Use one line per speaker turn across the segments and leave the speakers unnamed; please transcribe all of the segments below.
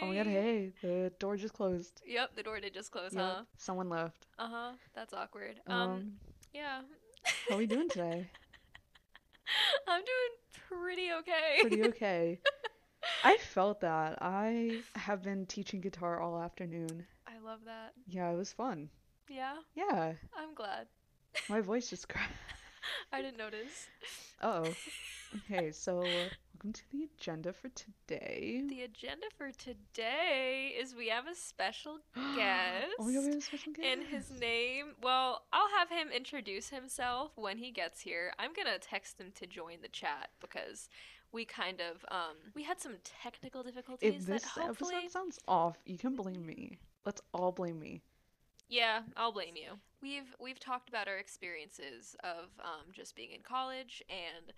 Oh my god, hey, the door just closed.
Yep, the door did just close,
Yep,
huh?
someone left.
Uh-huh. That's awkward. Um,
Um,
yeah.
how are we doing today?
I'm doing pretty okay.
Pretty okay. I felt that. I have been teaching guitar all afternoon.
I love that.
Yeah, it was fun.
Yeah,
Yeah,
I'm glad.
my voice just cracked.
I didn't notice.
Uh-oh. Okay, so welcome to the agenda for today.
The agenda for today is we have a special
guest. Oh god, we have a special guest.
And his name, well, I'll have him introduce himself when he gets here. I'm gonna text him to join the chat because we kind of um we had some technical difficulties
If
that
this
hopefully
episode sounds off, you can blame me. Let's all blame me.
Yeah, I'll blame you. We've we've talked about our experiences of um, just being in college and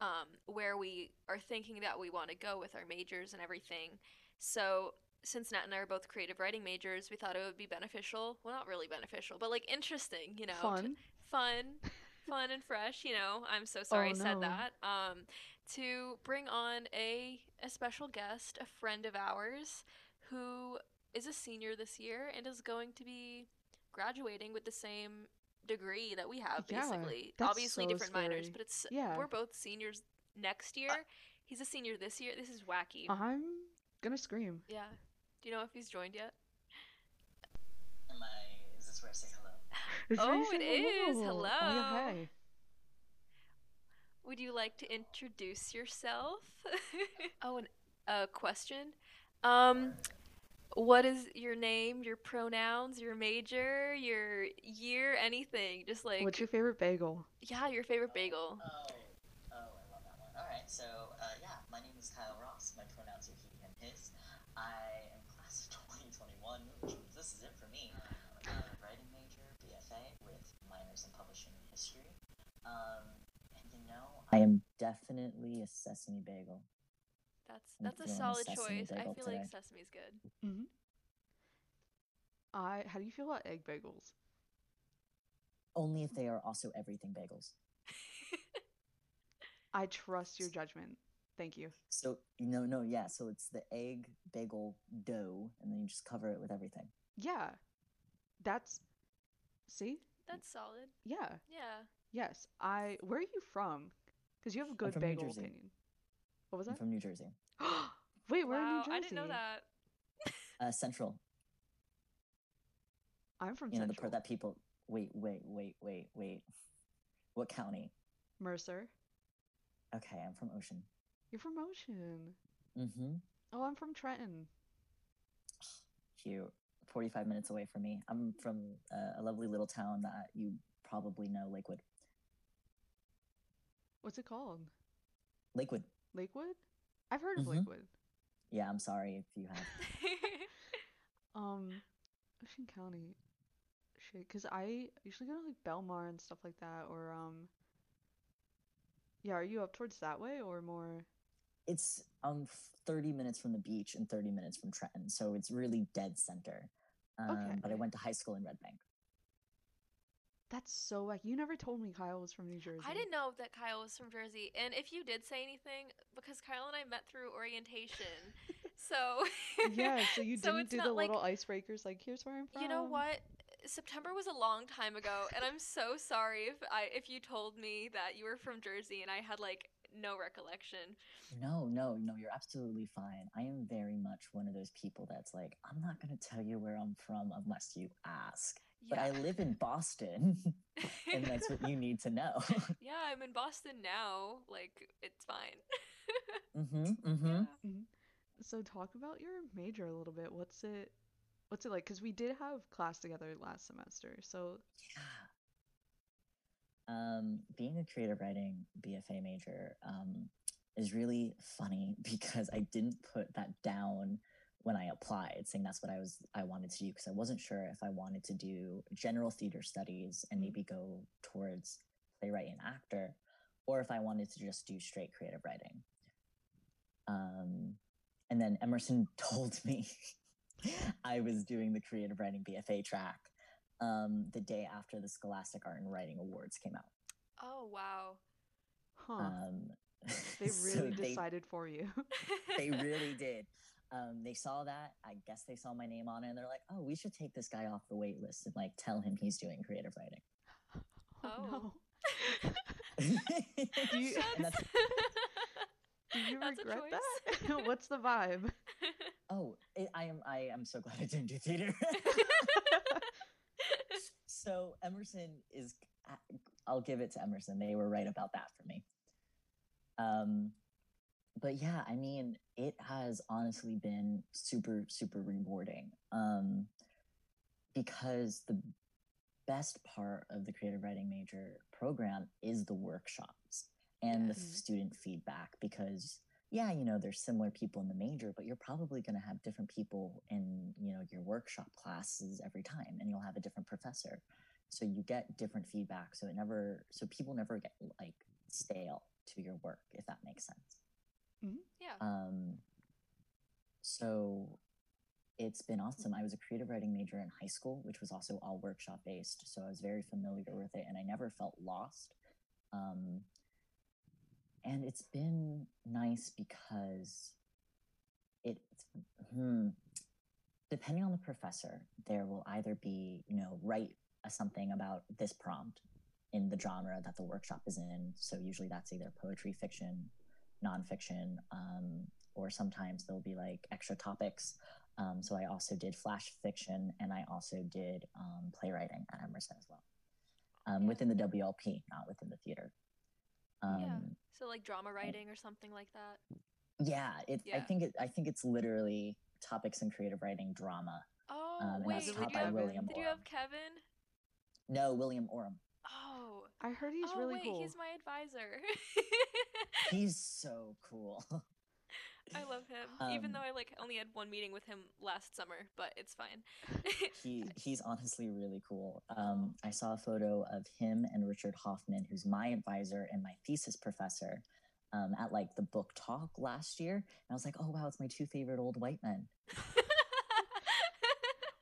um, where we are thinking that we want to go with our majors and everything. So since Nat and I are both creative writing majors, we thought it would be beneficial. Well, not really beneficial, but like interesting, you know,
Fun.
fun, fun and fresh. You know, I'm so sorry
Oh,
I said
no.
that. Um, to bring on a a special guest, a friend of ours, who is a senior this year and is going to be graduating with the same degree that we have, basically.
that's
Obviously
so
different minors, but it's
Yeah.
we're both seniors next year. He's a senior this year. This is wacky.
I'm gonna scream.
Yeah. Do you know if he's joined yet?
Am I? Is this where I say hello?
Is
Oh,
there
it
anything-
is.
Oh,
Hello.
yeah, hi.
Would you like to introduce yourself? oh, and a question. Um, what is your name, your pronouns, your major, your year, anything? Just like
What's your favorite bagel?
yeah, your favorite bagel.
Oh, oh, I love that one. All right, so uh, yeah, my name is Kyle Ross. My pronouns are he and his. I am class of 2021, which means this is it for me. I'm a writing major, BFA, with minors in publishing and history. Um, and you know, I am definitely a sesame bagel.
That's that's a solid
sesame
choice. I feel
today.
like sesame's good.
Mm-hmm. I. How do you feel about egg bagels?
Only if they are also everything bagels.
I trust your judgment. Thank you.
So no, no, yeah. So it's the egg bagel dough, and then you just cover it with everything.
Yeah, that's. See?
That's solid.
Yeah.
Yeah.
Yes. I. Where are you from? Because you have a good bagel opinion. What was
I'm
that?
from New Jersey,
Wait, where are in New
wow,
Jersey.
I didn't know that.
uh, Central.
I'm from
You know the
Central.
part that people. Wait, wait, wait, wait, wait. What county?
Mercer.
Okay, I'm from Ocean.
You're from Ocean.
Mm-hmm.
Oh, I'm from Trenton.
Cute. Forty-five minutes away from me. I'm from uh, a lovely little town that you probably know, Lakewood.
What's it called?
Lakewood.
Lakewood? I've heard of
Mhm.
Lakewood.
Yeah, I'm sorry if you have.
Um, Ocean County. Shit, because I usually go to like Belmar and stuff like that, or um. Yeah, are you up towards that way or more?
It's um 30 minutes from the beach and 30 minutes from Trenton, so it's really dead center. Um, But I went to high school in Red Bank.
That's so wacky. You never told me Kyle was from New Jersey.
I didn't know that Kyle was from Jersey, and if you did say anything, because Kyle and I met through orientation, so
Yeah, so you
so
didn't
it's
do the
like-
little icebreakers like here's where I'm from.
You know what? September was a long time ago, and I'm so sorry if I if you told me that you were from Jersey and I had like no recollection.
No, no, no, you're absolutely fine. I am very much one of those people that's like, I'm not going to tell you where I'm from unless you ask. But I live in Boston, and that's what you need to know.
yeah, I'm in Boston now. Like it's fine.
mm-hmm, mm-hmm.
Yeah.
So talk about your major a little bit. What's it what's it like? Because we did have class together last semester. So
Yeah. Um, being a creative writing BFA major um, is really funny because I didn't put that down when I applied, saying that's what I was I wanted to do because I wasn't sure if I wanted to do general theater studies and
Mhm.
maybe go towards playwright and actor, or if I wanted to just do straight creative writing. Um, and then Emerson told me I was doing the creative writing BFA track um, the day after the Scholastic Art and Writing Awards came out.
Oh wow.
huh.
Um,
they
so
really
they-
decided for you.
they really did. Um, they saw that. I guess they saw my name on it, and they're like, "Oh, we should take this guy off the wait list and like tell him he's doing creative writing."
Oh,
Oh.
no. Do you,
that's-
do you
That's
regret that? What's the vibe?
oh, it, I am. I am so glad I didn't do theater. so Emerson is. I'll give it to Emerson. They were right about that for me. Um, but yeah, I mean, it has honestly been super, super rewarding. Um, because the best part of the creative writing major program is the workshops and the student feedback. Because yeah, you know, there's similar people in the major, but you're probably going to have different people in you know your workshop classes every time, and you'll have a different professor. So you get different feedback. So it never, so people never get like stale to your work, if that makes sense.
Yeah.
Um, so it's been awesome. I was a creative writing major in high school, which was also all workshop based. So I was very familiar with it and I never felt lost. Um, and it's been nice because it's, hmm, depending on the professor, there will either be, you know, write a, something about this prompt in the genre that the workshop is in. So usually that's either poetry, fiction, nonfiction, um, or sometimes there'll be like extra topics. Um, so I also did flash fiction and I also did um, playwriting at Emerson as well, um,
Yeah.
within the WLP, not within the theater. Um,
Yeah. So like drama writing or something like that.
yeah, it,
yeah.
I think it. I think it's literally topics in creative writing drama.
Oh
Um,
wait, did you have did you have Kevin?
No, William
Orem.
I heard he's
oh
really
wait,
cool.
he's my advisor.
He's so cool.
I love him. Even
Um,
though I like only had one meeting with him last summer, but it's fine.
he he's honestly really cool. Um, I saw a photo of him and Richard Hoffman, who's my advisor and my thesis professor, um, at like the book talk last year, and I was like, oh wow, it's my two favorite old white men.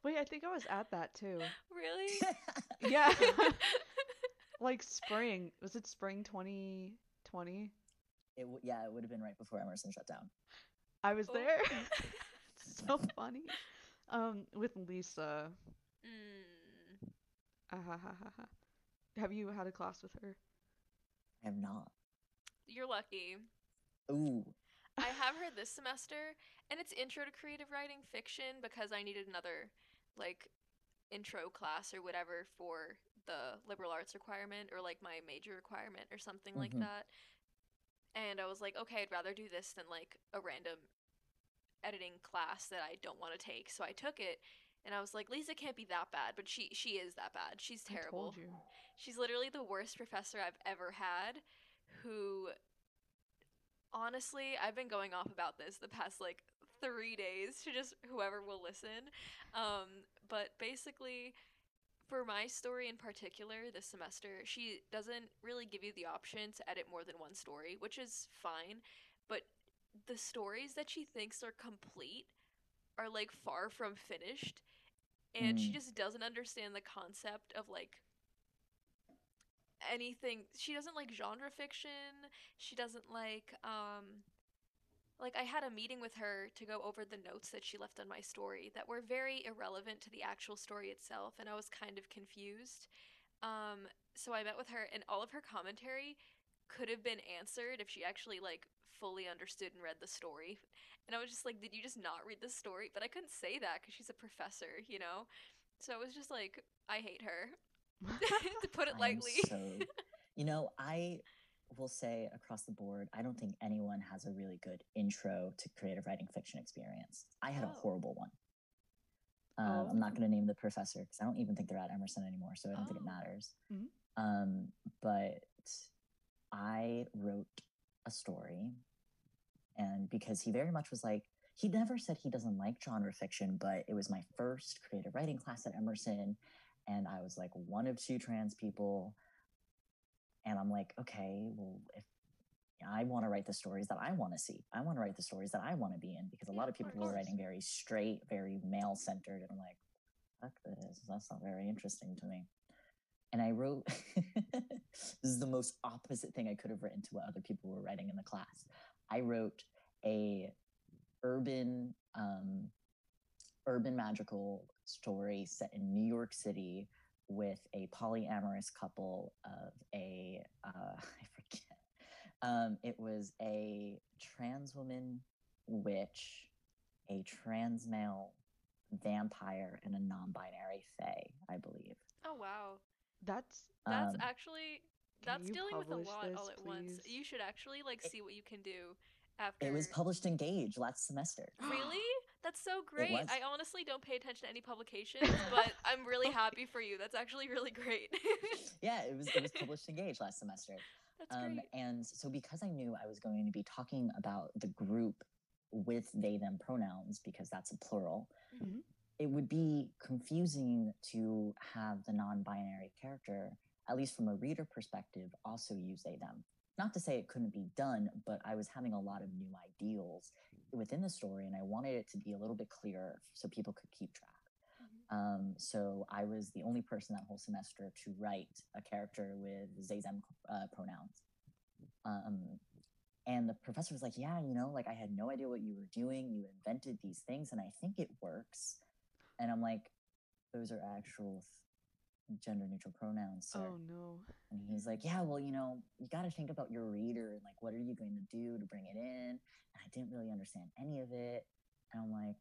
Wait, I think I was at that too.
really?
Yeah. Like spring. Was it spring 2020?
it w- yeah, it would have been right before Emerson shut down.
I was
Oh.
there. so funny. Um, with Lisa.
Mm.
Ah, ha, ha, ha, ha. Have you had a class with her?
I have not.
You're lucky.
Ooh,
I have her this semester, and it's intro to creative writing fiction because I needed another like intro class or whatever for the liberal arts requirement or like my major requirement or something like
Mhm.
that. And I was like, okay, I'd rather do this than like a random editing class that I don't want to take. So I took it and I was like, Lisa can't be that bad, but she she is that bad. She's
I
terrible.
told you.
She's literally the worst professor I've ever had who honestly, I've been going off about this the past like 3 days to just whoever will listen. Um but basically for my story in particular this semester, she doesn't really give you the option to edit more than one story, which is fine, but the stories that she thinks are complete are like far from finished and she
Mm.
just doesn't understand the concept of like anything she doesn't like genre fiction she doesn't like um like i had a meeting with her to go over the notes that she left on my story that were very irrelevant to the actual story itself and i was kind of confused. Um so i met with her and all of her commentary could have been answered if she actually like fully understood and read the story. And i was just like did you just not read the story? But i couldn't say that because she's a professor you know? So it was just like i hate her. To put it
I
lightly.
so you know, I will say across the board, I don't think anyone has a really good intro to creative writing fiction experience. I had a
Oh.
horrible one. Um, I'm not
Oh.
going to name the professor because I don't even think they're at Emerson anymore, so I don't think it
Oh.
matters.
Mhm.
Um, but I wrote a story, and because he very much was like, he never said he doesn't like genre fiction, but it was my first creative writing class at Emerson, and I was like one of two trans people, and I'm like, okay, well, if I want to write the stories that I want to see, I want to write the stories that I want to be in, because a
Yeah,
lot of people were writing very straight, very male centered, and I'm like, fuck this, that's not very interesting to me. And I wrote, this is the most opposite thing I could have written to what other people were writing in the class. I wrote a urban um, urban magical story set in New York City with a polyamorous couple of a uh, I forget. Um, it was a trans woman witch, a trans male vampire, and a non-binary fae, I believe.
Oh wow.
That's
That's
Um,
actually that's dealing with a lot
this,
all at once. You should actually like
It-
see what you can do after
It was published in Gage last semester.
Really? That's so great. I honestly don't pay attention to any publications, but I'm really happy for you. That's actually really great.
yeah, it was it was published in Gage last semester.
That's
Um,
great.
and so because I knew I was going to be talking about the group with they them pronouns because that's a plural,
Mhm.
it would be confusing to have the non-binary character, at least from a reader perspective, also use they them. Not to say it couldn't be done, but I was having a lot of new ideals within the story, and I wanted it to be a little bit clearer so people could keep track.
Mhm.
Um, so I was the only person that whole semester to write a character with they them uh, pronouns. Um, and the professor was like, "Yeah, you know, like I had no idea what you were doing. You invented these things, and I think it works." And I'm like, "Those are actual gender neutral pronouns, sir."
oh no.
And he's like, Yeah, well, you know, you got to think about your reader and like, what are you going to do to bring it in? And I didn't really understand any of it. And I'm like,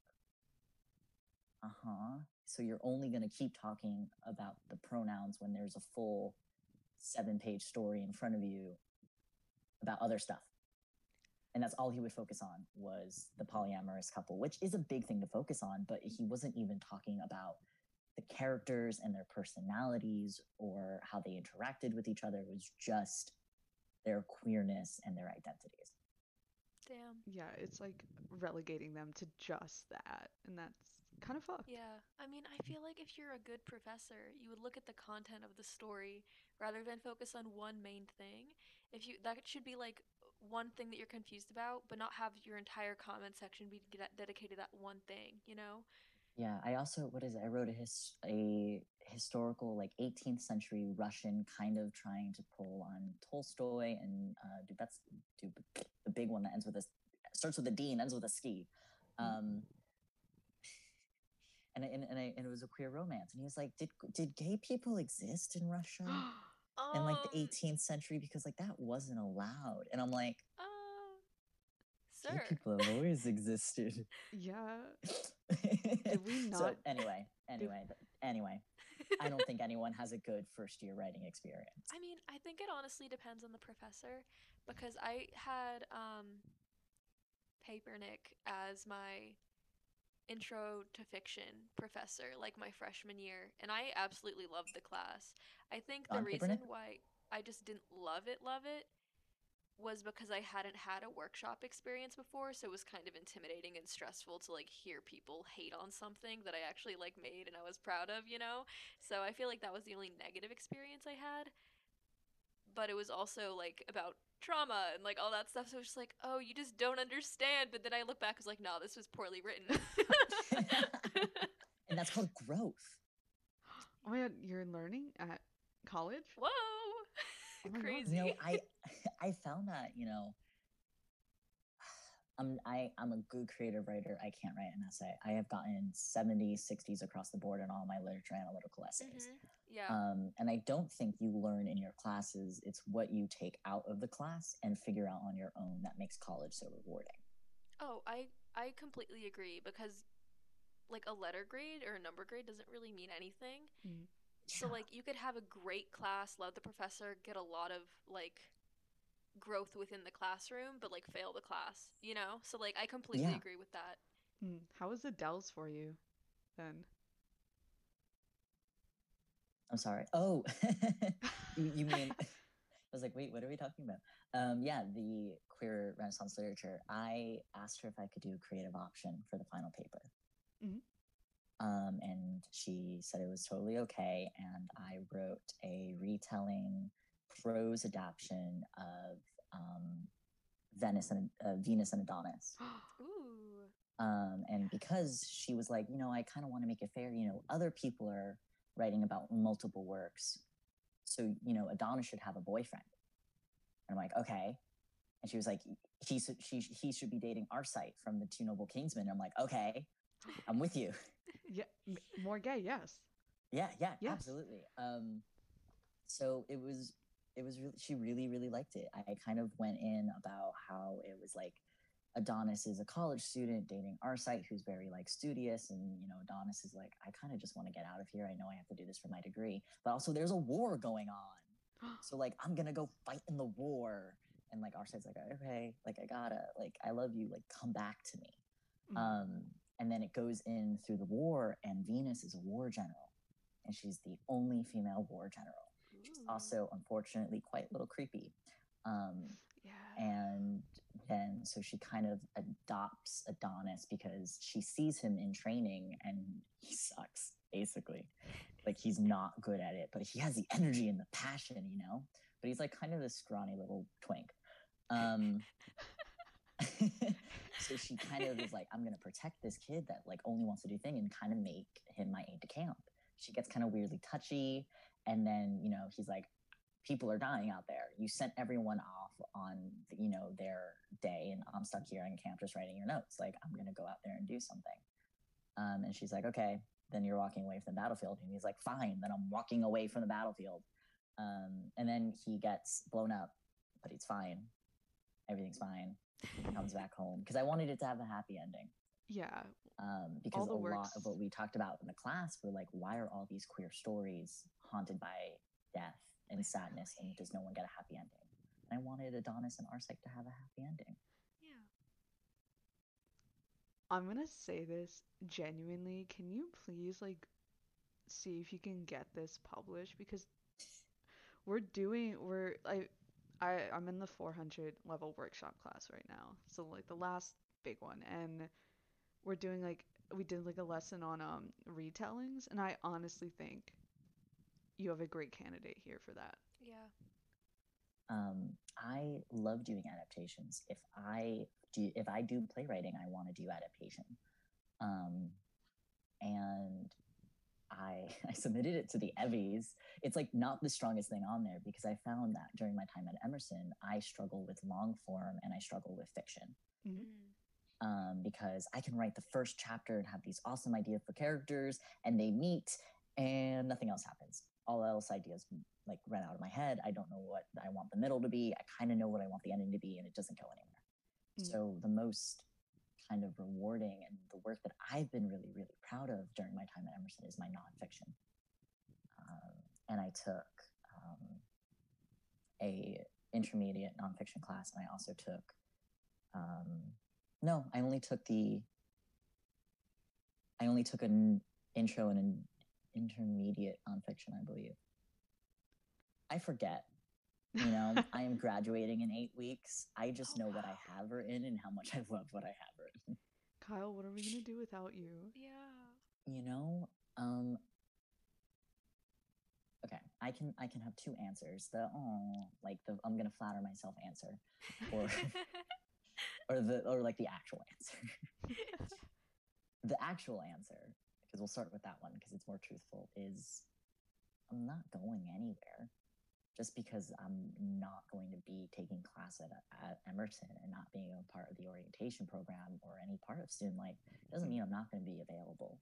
Uh huh. So you're only going to keep talking about the pronouns when there's a full seven page story in front of you about other stuff. And that's all he would focus on was the polyamorous couple, which is a big thing to focus on, but he wasn't even talking about the characters and their personalities or how they interacted with each other. It was just their queerness and their identities.
Damn.
Yeah, it's like relegating them to just that, and that's kind of fucked.
Yeah. I mean, I feel like if you're a good professor, you would look at the content of the story rather than focus on one main thing. If you that should be like one thing that you're confused about, but not have your entire comment section be de- dedicated to that one thing, you know?
Yeah, I also what is it? I wrote a his a historical like 18th century Russian kind of trying to pull on Tolstoy and uh, dude, that's dude, the big one that ends with a starts with a D and ends with a ski. Um, and I- and and, I, and it was a queer romance, and he was like, "Did did gay people exist in Russia in like the
Um,
18th century? Because like that wasn't allowed." And I'm like,
Uh,
"Gay
sir.
people have always existed."
yeah.
Did
we
So
not-
anyway, anyway, anyway, I don't think anyone has a good first year writing experience.
I mean, I think it honestly depends on the professor because I had um Papernick as my intro to fiction professor like my freshman year and I absolutely loved the class. I think the
On
reason
Papernick?
why I just didn't love it love it was because I hadn't had a workshop experience before, so it was kind of intimidating and stressful to like hear people hate on something that I actually like made and I was proud of, you know? So I feel like that was the only negative experience I had. But it was also like about trauma and like all that stuff. So it was just like, oh, you just don't understand. But then I look back, I was like, no, this was poorly written.
and that's called growth.
Oh my god, you're learning at college?
Whoa, Crazy.
You know, I I found that you know, I'm I I'm a good creative writer. I can't write an essay. I have gotten 70s, 60s across the board in all my literature analytical essays.
Mhm. Yeah.
Um, and I don't think you learn in your classes. It's what you take out of the class and figure out on your own that makes college so rewarding.
Oh, I I completely agree because like a letter grade or a number grade doesn't really mean anything. So
Yeah.
like you could have a great class, love the professor, get a lot of like growth within the classroom, but like fail the class, you know? So like I completely
Yeah.
agree with that.
Mm, How was the Dells for you then?
I'm sorry. Oh, you, you mean? I was like, wait, what are we talking about? Um, yeah, the queer Renaissance literature. I asked her if I could do a creative option for the final paper.
Mhm.
Um, and she said it was totally okay. And I wrote a retelling prose adaptation of um, Venice and uh, Venus and Adonis.
Ooh.
Um, and because she was like, you know, I kind of want to make it fair. You know, other people are writing about multiple works, so you know, Adonis should have a boyfriend. And I'm like, okay. And she was like, he should she he should be dating Arcite from the Two Noble Kinsmen. And I'm like, okay, I'm with you.
Yeah, more gay, yes.
Yeah, yeah,
Yes.
absolutely. Um, so it was, it was really, she really, really liked it. I kind of went in about how it was like Adonis is a college student dating Arcite, who's very like studious, and you know, Adonis is like, I kind of just want to get out of here. I know I have to do this for my degree, but also there's a war going on, so like I'm gonna go fight in the war. And like Arcite's like, okay, like I gotta, like I love you, like come back to me.
Mm.
Um, and then it goes in through the war, and Venus is a war general, and she's the only female war general. She's also, unfortunately, quite a little creepy. Um,
yeah.
and then, so she kind of adopts Adonis because she sees him in training, and he sucks, basically. Like he's not good at it, but he has the energy and the passion, you know. But he's like kind of this scrawny little twink. Um, so she kind of is like, I'm gonna protect this kid that like only wants to do thing and kind of make him my aide de camp. She gets kind of weirdly touchy, and then you know he's like, people are dying out there. You sent everyone off on you know their day, and I'm stuck here in camp just writing your notes. Like I'm gonna go out there and do something. Um, and she's like, okay, then you're walking away from the battlefield. And he's like, fine, then I'm walking away from the battlefield. Um, and then he gets blown up, but he's fine. Everything's fine comes back home because I wanted it to have a happy ending.
yeah.
Um, because a lot of what we talked about in the class were like, why are all these queer stories haunted by death and sadness, and does no one get a happy ending? And I wanted Adonis and Arcite to have a happy ending.
Yeah.
I'm gonna say this genuinely. Can you please like see if you can get this published because we're doing we're I I I'm in the 400 level workshop class right now. So like the last big one and we're doing like we did like a lesson on um retellings and I honestly think you have a great candidate here for that.
Yeah.
Um, I love doing adaptations. If I do, if I do playwriting, I want to do adaptation. Um, and I I submitted it to the EVVYs. It's like not the strongest thing on there because I found that during my time at Emerson, I struggle with long form and I struggle with fiction.
Mhm.
Mm.
um, because I can write the first chapter and have these awesome ideas for characters, and they meet, and nothing else happens. All else ideas like run out of my head. I don't know what I want the middle to be. I kind of know what I want the ending to be, and it doesn't go anywhere.
Mm.
So the most kind of rewarding and the work that I've been really, really proud of during my time at Emerson is my nonfiction. Um, and I took um, a intermediate nonfiction class, and I also took um, no, I only took the. I only took an intro and an intermediate nonfiction, I believe. I forget. You know, I am graduating in eight weeks. I just
Oh,
know what I
wow.
have written and how much I love what I have written.
Kyle, what are we gonna do without you?
Yeah.
You know, um. Okay, I can I can have two answers. The oh, like the I'm gonna flatter myself answer, or or the or like the actual answer. the actual answer, because we'll start with that one because it's more truthful, is I'm not going anywhere. Just because I'm not going to be taking class at, at Emerson and not being a part of the orientation program or any part of student life doesn't mean I'm not going to be available.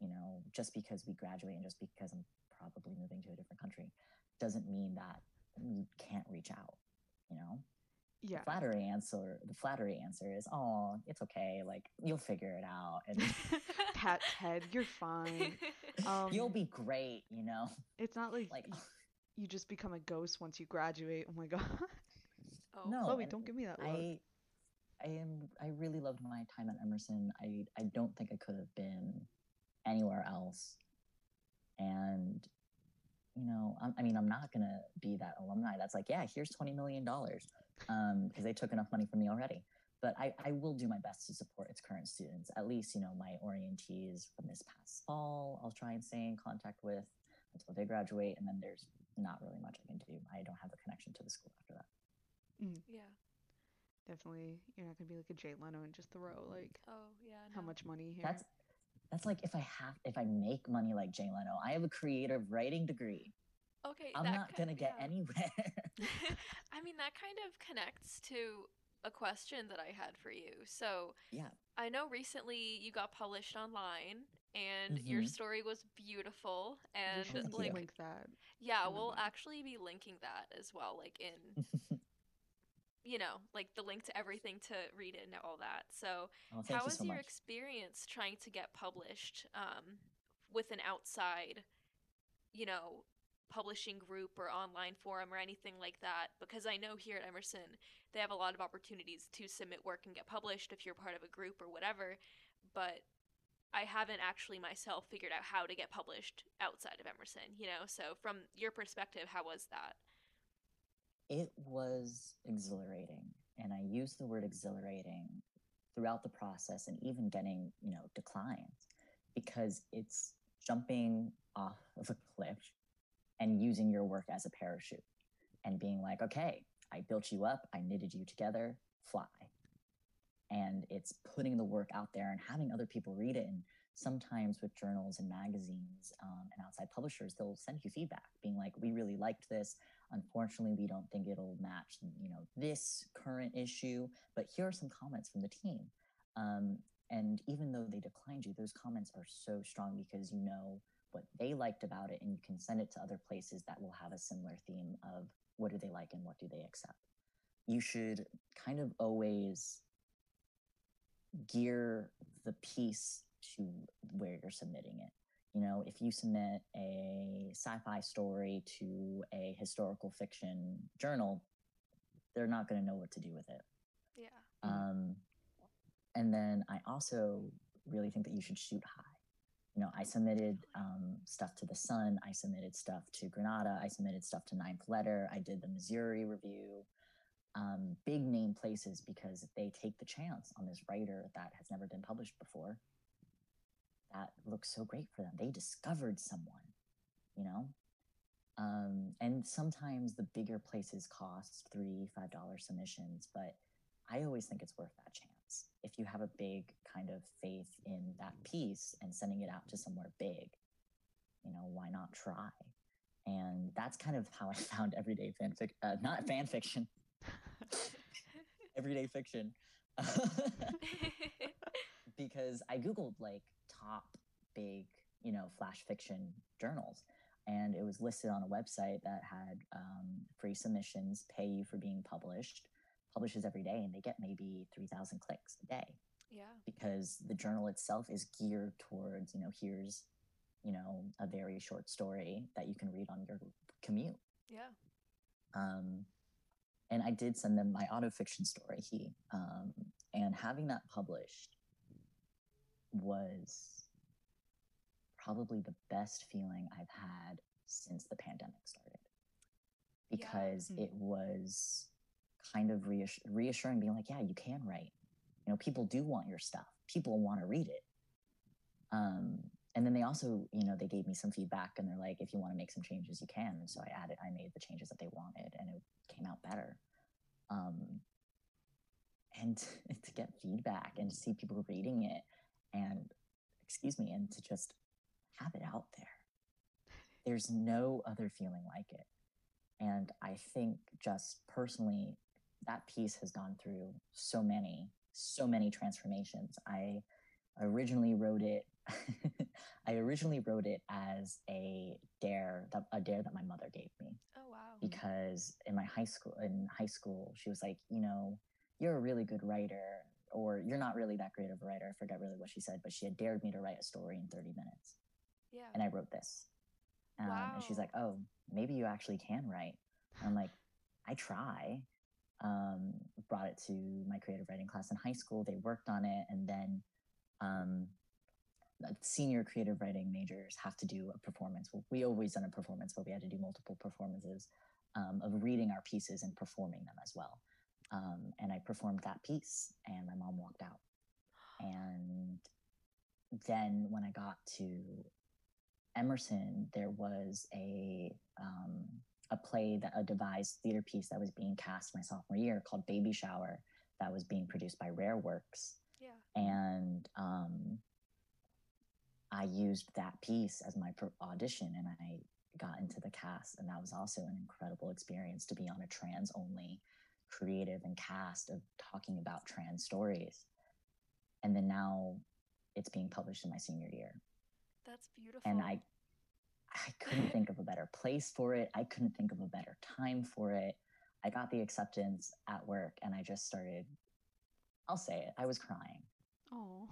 You know, just because we graduate and just because I'm probably moving to a different country doesn't mean that we can't reach out. You know,
Yeah.
the flattery answer the flattery answer is oh it's okay like you'll figure it out and
Pat head, you're fine. Um,
you'll be great you know
It's not like,
like
you just become a ghost once you graduate. Oh my god.
oh.
No,
Chloe, don't give me that look.
i i am i really loved my time at emerson i i don't think i could have been anywhere else and you know I'm, i mean i'm not gonna be that alumni that's like yeah here's 20 million dollars um because they took enough money from me already but I, I will do my best to support its current students at least you know my orientees from this past fall i'll try and stay in contact with until they graduate and then there's not really much i can do i don't have a connection to the school after that
Yeah.
Definitely, you're not gonna be like a Jay Leno and just throw like
Oh, yeah.
how much money here.
That's that's like if I have if I make money like Jay Leno. I have a creative writing degree.
Okay,
I'm not gonna get
yeah.
anywhere.
I mean, that kind of connects to a question that I had for you. So,
yeah.
I know recently you got published online and your
Mhm.
story was beautiful
We
and
should
thank
like
link that.
Yeah, we'll actually be linking that as well like in you know, like the link to everything to read it and all that. So,
oh,
how
you
was
so
your
much.
experience trying to get published um, with an outside, you know, publishing group or online forum or anything like that? Because I know here at Emerson, they have a lot of opportunities to submit work and get published if you're part of a group or whatever. But I haven't actually myself figured out how to get published outside of Emerson, you know? So, from your perspective, how was that?
It was exhilarating, and I use the word exhilarating throughout the process and even getting, you know, declines because it's jumping off of a cliff and using your work as a parachute and being like, okay, I built you up, I knitted you together, fly. And it's putting the work out there and having other people read it. And sometimes with journals and magazines um, and outside publishers, they'll send you feedback being like, we really liked this. Unfortunately, we don't think it'll match, you know, this current issue, but here are some comments from the team. Um, and even though they declined you, those comments are so strong because you know what they liked about it and you can send it to other places that will have a similar theme of what do they like and what do they accept. You should kind of always gear the piece to where you're submitting it. You know, if you submit a sci-fi story to a historical fiction journal, they're not going to know what to do with it.
Yeah.
Um, and then I also really think that you should shoot high. You know, I submitted um, stuff to the Sun. I submitted stuff to Granta. I submitted stuff to Ninth Letter. I did the Missouri review. Um, big name places because they take the chance on this writer that has never been published before. That looks so great for them. They discovered someone, you know. Um, and sometimes the bigger places cost three, five dollar submissions, but I always think it's worth that chance. If you have a big kind of faith in that piece and sending it out to somewhere big, you know, why not try? And that's kind of how I found everyday fanfic, uh, not fan fiction, everyday fiction. because I Googled like top big, you know, flash fiction journals. And it was listed on a website that had um, free submissions, pay you for being published, publishes every day, and they get maybe 3,000 clicks a day
yeah.
because the journal itself is geared towards, you know, here's, you know, a very short story that you can read on your commute.
Yeah.
Um, and I did send them my autofiction story, he, um, and having that published was probably the best feeling I've had since the pandemic started because
Mm.
it was kind of reass- reassuring, being like, yeah, you can write. You know, people do want your stuff. People want to read it. Um, and then they also, you know, they gave me some feedback and they're like, if you want to make some changes, you can. And so I added, I made the changes that they wanted and it came out better. Um, and to get feedback and to see people reading it and, excuse me, and to just have it out there. There's no other feeling like it. And I think just personally, that piece has gone through so many, so many transformations. I originally wrote it. I originally wrote it as a dare, that, a dare that my mother gave me
Oh wow.
because in my high school, in high school, she was like, you know, you're a really good writer, or you're not really that great of a writer. I forget really what she said, but she had dared me to write a story in 30 minutes,
Yeah.
and I wrote this. Um, And she's like, oh, maybe you actually can write. And I'm like, I try. Um, brought it to my creative writing class in high school. They worked on it, and then um, senior creative writing majors have to do a performance. We always done a performance, but we had to do multiple performances um, of reading our pieces and performing them as well. Um, and I performed that piece, and my mom walked out. And then when I got to Emerson, there was a um, a play that a devised theater piece that was being cast my sophomore year called Baby Shower that was being produced by Rare Works,
yeah.
and um, I used that piece as my audition, and I got into the cast, and that was also an incredible experience to be on a trans only creative and cast of talking about trans stories. And then now it's being published in my senior year.
That's beautiful.
And I I couldn't think of a better place for it. I couldn't think of a better time for it. I got the acceptance at work and I just started I'll say it. I was crying.
Oh.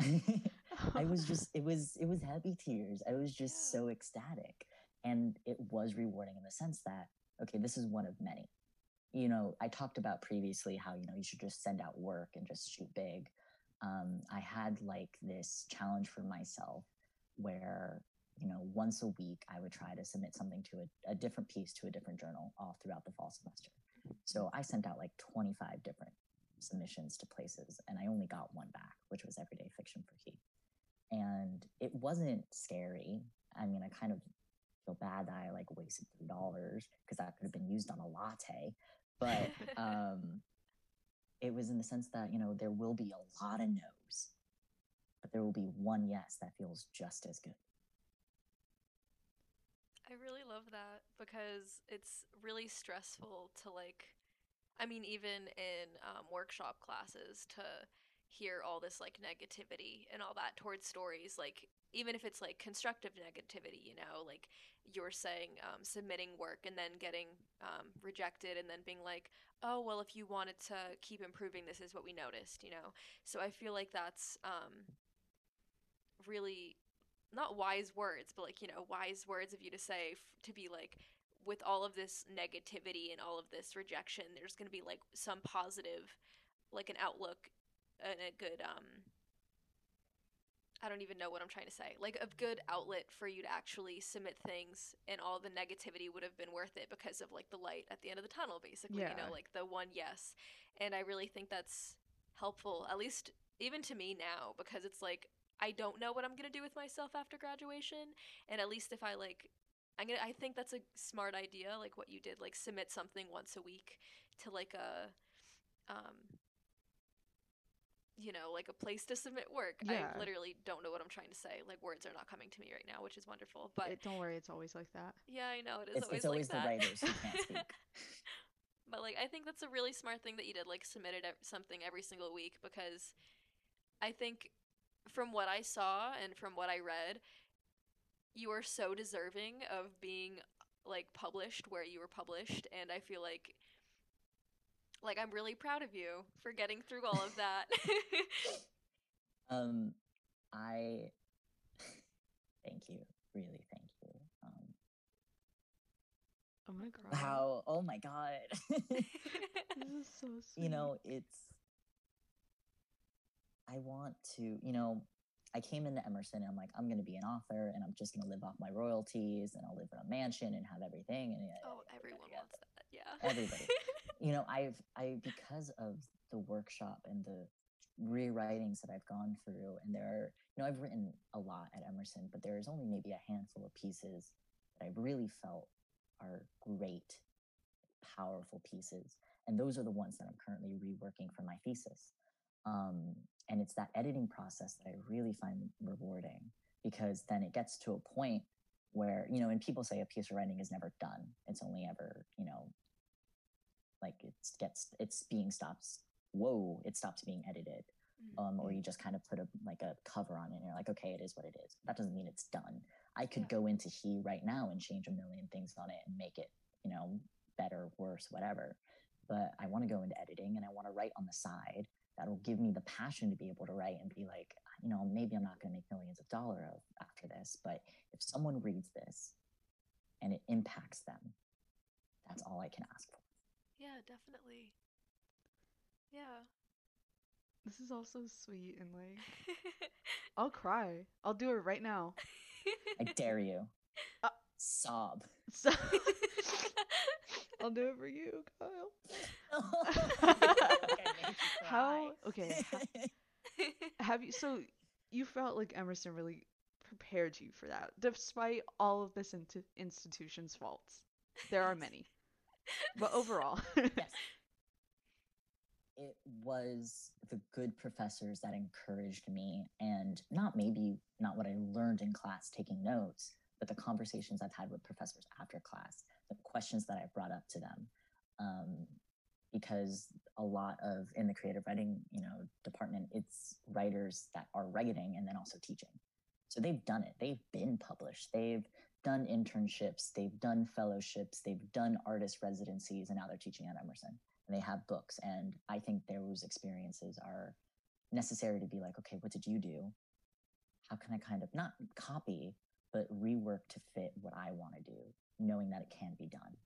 Yeah.
I was just it was it was happy tears. I was just
Yeah.
so ecstatic. And it was rewarding in the sense that, okay, this is one of many. You know, I talked about previously how, you know, you should just send out work and just shoot big. Um, I had like this challenge for myself where, you know, once a week I would try to submit something to a, a different piece to a different journal all throughout the fall semester. So I sent out like 25 different submissions to places and I only got one back, which was Everyday Fiction for Heat and it wasn't scary. I mean, I kind of feel bad that I like wasted three dollars because that could have been used on a latte. But um, it was in the sense that you know there will be a lot of no's, but there will be one yes that feels just as good.
I really love that because it's really stressful to like I mean even in um, workshop classes to hear all this like negativity and all that towards stories like even if it's like constructive negativity you know like you're saying um, submitting work and then getting um, rejected and then being like oh well if you wanted to keep improving this is what we noticed you know? So i feel like that's um, really not wise words, but like, you know, wise words of you to say f- to be like with all of this negativity and all of this rejection, there's going to be like some positive like an outlook and a good um I don't even know what I'm trying to say. Like a good outlet for you to actually submit things and all the negativity would have been worth it because of like the light at the end of the tunnel basically, you know, like the one yes. And I really think that's helpful at least even to me now because it's like I don't know what I'm gonna do with myself after graduation, and at least if I like, I'm gonna. I think that's a smart idea, like what you did, like submit something once a week to like a, um, you know, like a place to submit work.
Yeah.
I literally don't know what I'm trying to say. Like words are not coming to me right now, which is wonderful. But
It- don't worry, it's always like that.
yeah, I know it is
It's,
always
it's always
like
the
that.
writers who can't speak.
But like I think that's a really smart thing that you did, like submitted uh, something every single week because I think from what I saw and from what I read, you are so deserving of being like published where you were published and I feel like like I'm really proud of you for getting through all of that.
Um, I thank you, really thank you. Um,
I'm gonna
how? Oh my god.
This is so sweet.
you know, it's. I want to, you know, I came into Emerson and I'm like, I'm going to be an author and I'm just going to live off my royalties and I'll live in a mansion and have everything. And
oh,
uh,
everyone
yeah,
wants that. Yeah.
Everybody. You know, I've, I, because of the workshop and the rewritings that I've gone through, and there are, you know, I've written a lot at Emerson, but there's only maybe a handful of pieces that I really felt are great, powerful pieces. And those are the ones that I'm currently reworking for my thesis. Um, and it's that editing process that I really find rewarding because then it gets to a point where, you know, and people say a piece of writing is never done. It's only ever, you know, like it gets, it's being stops. Whoa, it stops being edited
Mhm.
um, or you just kind of put a like a cover on it and you're like, okay, it is what it is. That doesn't mean it's done. I could
Yeah.
go into He right now and change a million things on it and make it, you know, better, worse, whatever. But I want to go into editing and I want to write on the side. That'll give me the passion to be able to write and be like, you know, maybe I'm not going to make millions of dollars of after this, but if someone reads this and it impacts them, that's all I can ask for.
Yeah, definitely. Yeah.
This is all so sweet and like I'll cry. I'll do it right now.
I dare you.
Uh,
Sob.
So I'll do it for you, Kyle. How okay, ha- have you so you felt like Emerson really prepared you for that despite all of this inti- institution's faults. There are many. But overall,
yes. It was the good professors that encouraged me, and not maybe not what I learned in class taking notes, but the conversations I've had with professors after class, the questions that I've brought up to them. Um, because a lot of in the creative writing, you know, department, it's writers that are writing and then also teaching. So they've done it. They've been published. They've done internships. They've done fellowships. They've done artist residencies, and now they're teaching at Emerson. And they have books. And I think those experiences are necessary to be like, okay, what did you do? How can I kind of not copy, but rework to fit what I want to do, knowing that it can be done.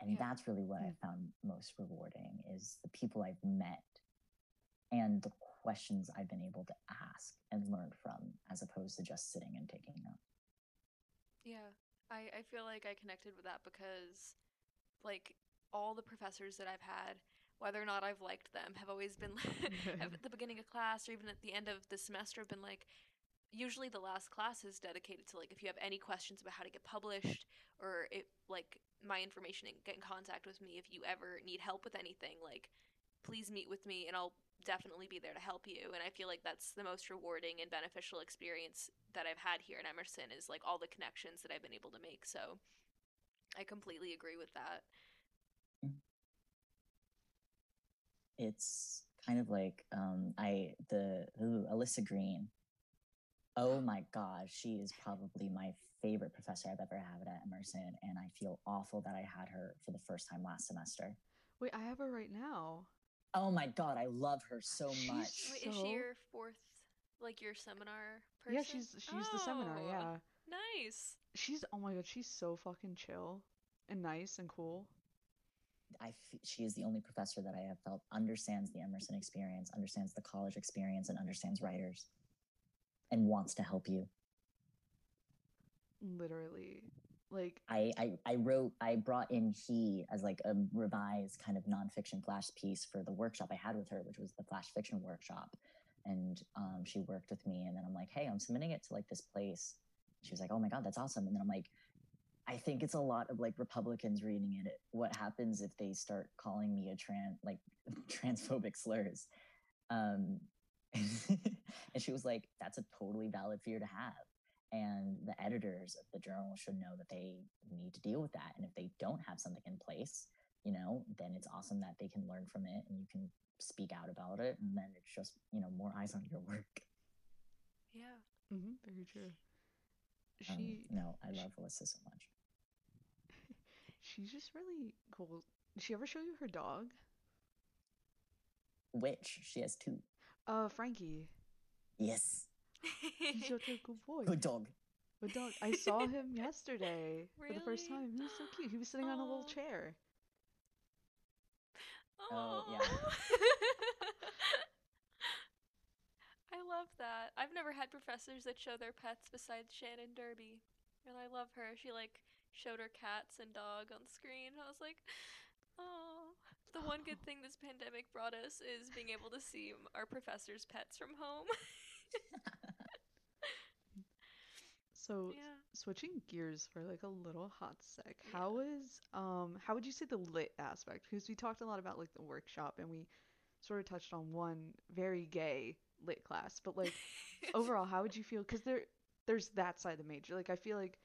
And
Yeah.
that's really what I
Mm.
found most rewarding is the people I've met and the questions I've been able to ask and learn from, as opposed to just sitting and taking notes.
Yeah, I, I feel like I connected with that because, like, all the professors that I've had, whether or not I've liked them, have always been at the beginning of class or even at the end of the semester, have been like, usually the last class is dedicated to like if you have any questions about how to get published or it like my information and get in contact with me if you ever need help with anything like please meet with me and I'll definitely be there to help you and I feel like that's the most rewarding and beneficial experience that I've had here at Emerson is like all the connections that I've been able to make so I completely agree with that
It's kind of like um, I the ooh, Alyssa Green. Oh my God, she is probably my favorite professor I've ever had at Emerson, and I feel awful that I had her for the first time last semester.
Wait, I have her right now.
Oh my God, I love her so
She's
much.
Wait, is she your fourth like your seminar person?
Yeah, she's she's the seminar.
Oh,
Yeah,
Nice.
she's oh my god, she's so fucking chill and nice and cool.
I f- she is the only professor that I have felt understands the Emerson experience, understands the college experience, and understands writers, and wants to help you.
Literally, like
I, I I wrote I brought in he as like a revised kind of nonfiction flash piece for the workshop I had with her, which was the flash fiction workshop. And um, she worked with me, and then I'm like, hey, I'm submitting it to like this place. She was like, oh my god, that's awesome. And then I'm like, I think it's a lot of like Republicans reading it. What happens if they start calling me a trans like transphobic slurs? Um, and she was like, that's a totally valid fear to have and the editors of the journal should know that they need to deal with that and if they don't have something in place you know then it's awesome that they can learn from it and you can speak out about it and then it's just you know more eyes on your work
Yeah.
Mm-hmm. very true.
um,
She
no i love alyssa so much
she's just really cool. Did she ever show you her dog?
which she has two
Uh, Frankie.
yes
He's such a good boy.
good dog
Good dog. I saw him yesterday for the first time. He was so cute. He was sitting on a little
Aw.
chair.
Oh, yeah.
I love that. I've never had professors that show their pets besides Shannon Derby. And I love her. She like showed her cats and dog on screen. I was like, oh. The one good thing this pandemic brought us is being able to see our professors' pets from home.
So
yeah.
switching gears for like a little hot sec.
Yeah.
How is um how would you say the lit aspect? Because we talked a lot about like the workshop and we sort of touched on one very gay lit class, but like overall, how would you feel? Because there there's that side of the major. Like I feel like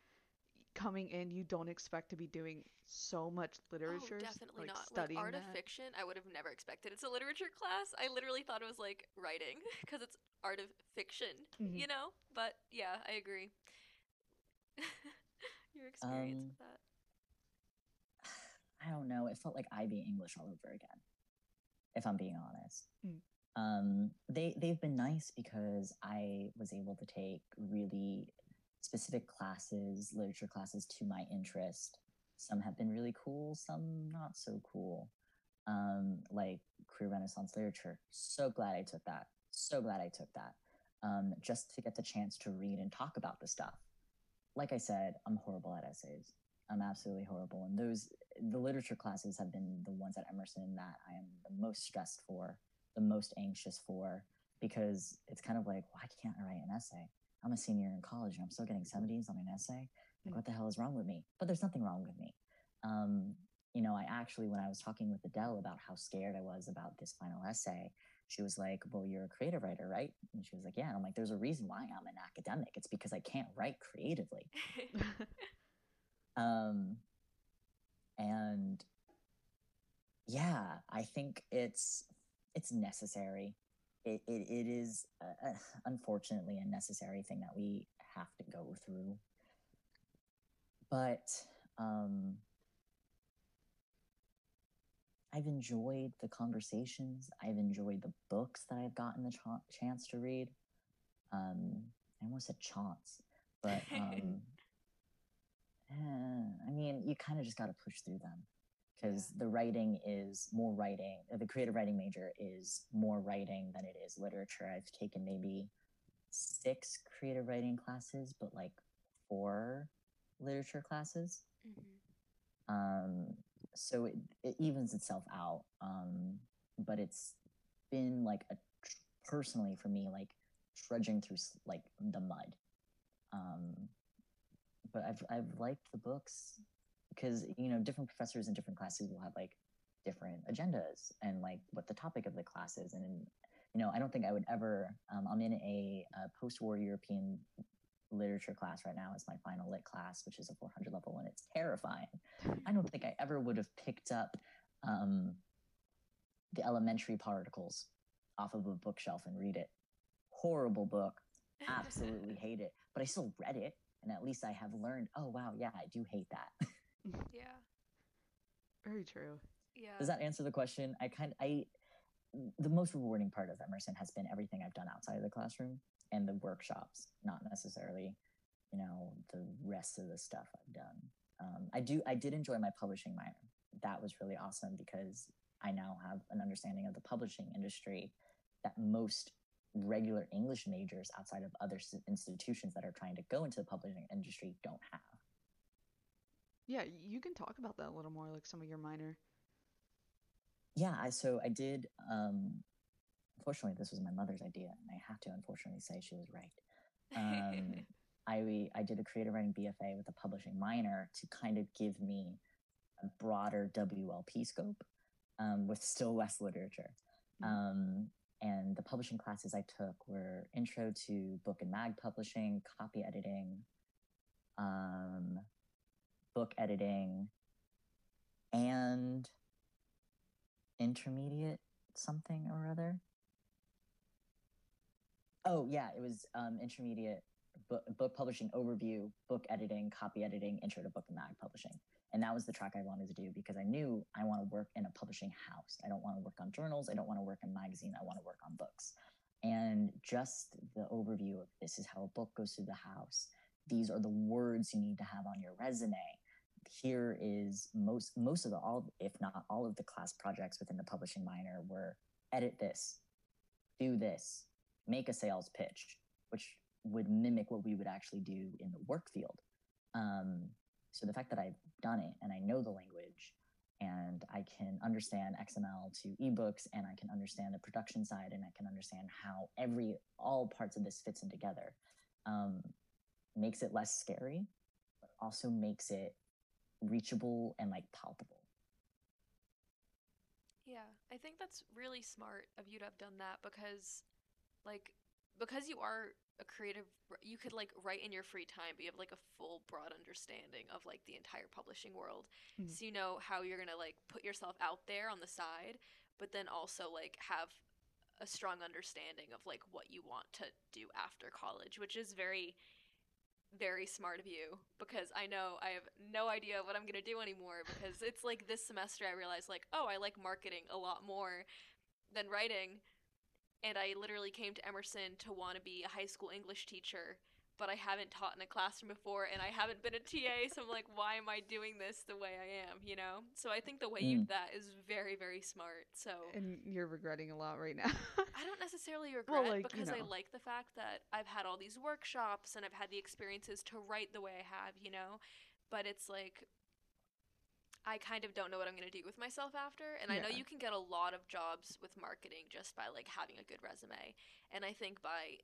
coming in, you don't expect to be doing so much literature,
Oh, definitely
like
not.
studying
like art
that.
of fiction, I would have never expected. It's a literature class. I literally thought it was like writing because it's art of fiction,
Mhm.
you know? But yeah, I agree. Your experience
Um,
with that.
I don't know. It felt like IB English all over again, if I'm being honest.
Mm.
Um, they they've been nice because I was able to take really specific classes, literature classes to my interest. Some have been really cool, some not so cool. Um, like queer Renaissance literature. So glad I took that. So glad I took that. Um, just to get the chance to read and talk about the stuff. Like I said, I'm horrible at essays. I'm absolutely horrible. And those the literature classes have been the ones at Emerson that I am the most stressed for, the most anxious for, because it's kind of like, why can't I write an essay? I'm a senior in college and I'm still getting 70s on an essay. Like,
Mm.
what the hell is wrong with me? But there's nothing wrong with me. Um, you know, I actually, when I was talking with Adele about how scared I was about this final essay, she was like, Well, you're a creative writer, right? And she was like, Yeah. And I'm like, There's a reason why I'm an academic. It's because I can't write creatively. um, and yeah, I think it's it's necessary. It, it, it is uh, unfortunately a necessary thing that we have to go through. But um, I've enjoyed the conversations. I've enjoyed the books that I've gotten the ch- chance to read. Um, I almost said chance, but um, eh, I mean, you kind of just got to push through them because yeah. the writing is more writing. The creative writing major is more writing than it is literature. I've taken maybe six creative writing classes, but like four literature classes. Mm-hmm. Um, so it, it evens itself out. Um, but it's been like a personally for me like trudging through like the mud. Um, but I've I've liked the books because you know different professors in different classes will have like different agendas and like what the topic of the class is and you know i don't think i would ever um, i'm in a, a post-war european literature class right now as my final lit class, which is a 400 level, and it's terrifying. I don't think I ever would have picked up um, the elementary particles off of a bookshelf and read it. Horrible book. Absolutely hate it. But I still read it, and at least I have learned. Oh wow, yeah, I do hate that.
yeah.
Very true.
Yeah.
Does that answer the question? I kind of, I the most rewarding part of Emerson has been everything I've done outside of the classroom and the workshops, not necessarily, you know, the rest of the stuff I've done. Um, I do, I did enjoy my publishing minor. That was really awesome because I now have an understanding of the publishing industry that most regular English majors outside of other institutions that are trying to go into the publishing industry don't have.
Yeah, you can talk about that a little more, like some of your minor.
Yeah, I, so I did um, unfortunately, this was my mother's idea, and I have to unfortunately say she was right. Um, I I did a creative writing BFA with a publishing minor to kind of give me a broader WLP scope um, with still less literature. Mm-hmm. Um, and the publishing classes I took were intro to book and mag publishing, copy editing, um, book editing, and intermediate something or other oh yeah it was um, intermediate book, book publishing overview book editing copy editing intro to book and mag publishing. And that was the track i wanted to do because i knew i want to work in a publishing house. I don't want to work on journals. I don't want to work in magazine. I want to work on books. And just the overview of this is how a book goes through the house. These are the words you need to have on your resume. Here is most most of the all if not all of the class projects within the publishing minor were edit this do this make a sales pitch, which would mimic what we would actually do in the work field. Um, so the fact that I've done it and I know the language and I can understand XML to ebooks and I can understand the production side and I can understand how every all parts of this fits in together um, makes it less scary, but also makes it reachable and like palpable.
Yeah, I think that's really smart of you to have done that because like because you are a creative you could like write in your free time but you have like a full broad understanding of like the entire publishing world mm-hmm. so you know how you're gonna like put yourself out there on the side but then also like have a strong understanding of like what you want to do after college which is very very smart of you because I know I have no idea what I'm going to do anymore because it's like this semester I realized like oh I like marketing a lot more than writing and I literally came to Emerson to want to be a high school English teacher, but I haven't taught in a classroom before and I haven't been a TA, so I'm like, why am I doing this the way I am, you know? So I think the way mm. you that is very, very smart. So
And you're regretting a lot right now.
I don't necessarily regret well, like, because you know. I like the fact that I've had all these workshops and I've had the experiences to write the way I have, you know? But it's like I kind of don't know what I'm going to do with myself after. And yeah. I know you can get a lot of jobs with marketing just by like having a good resume. And I think by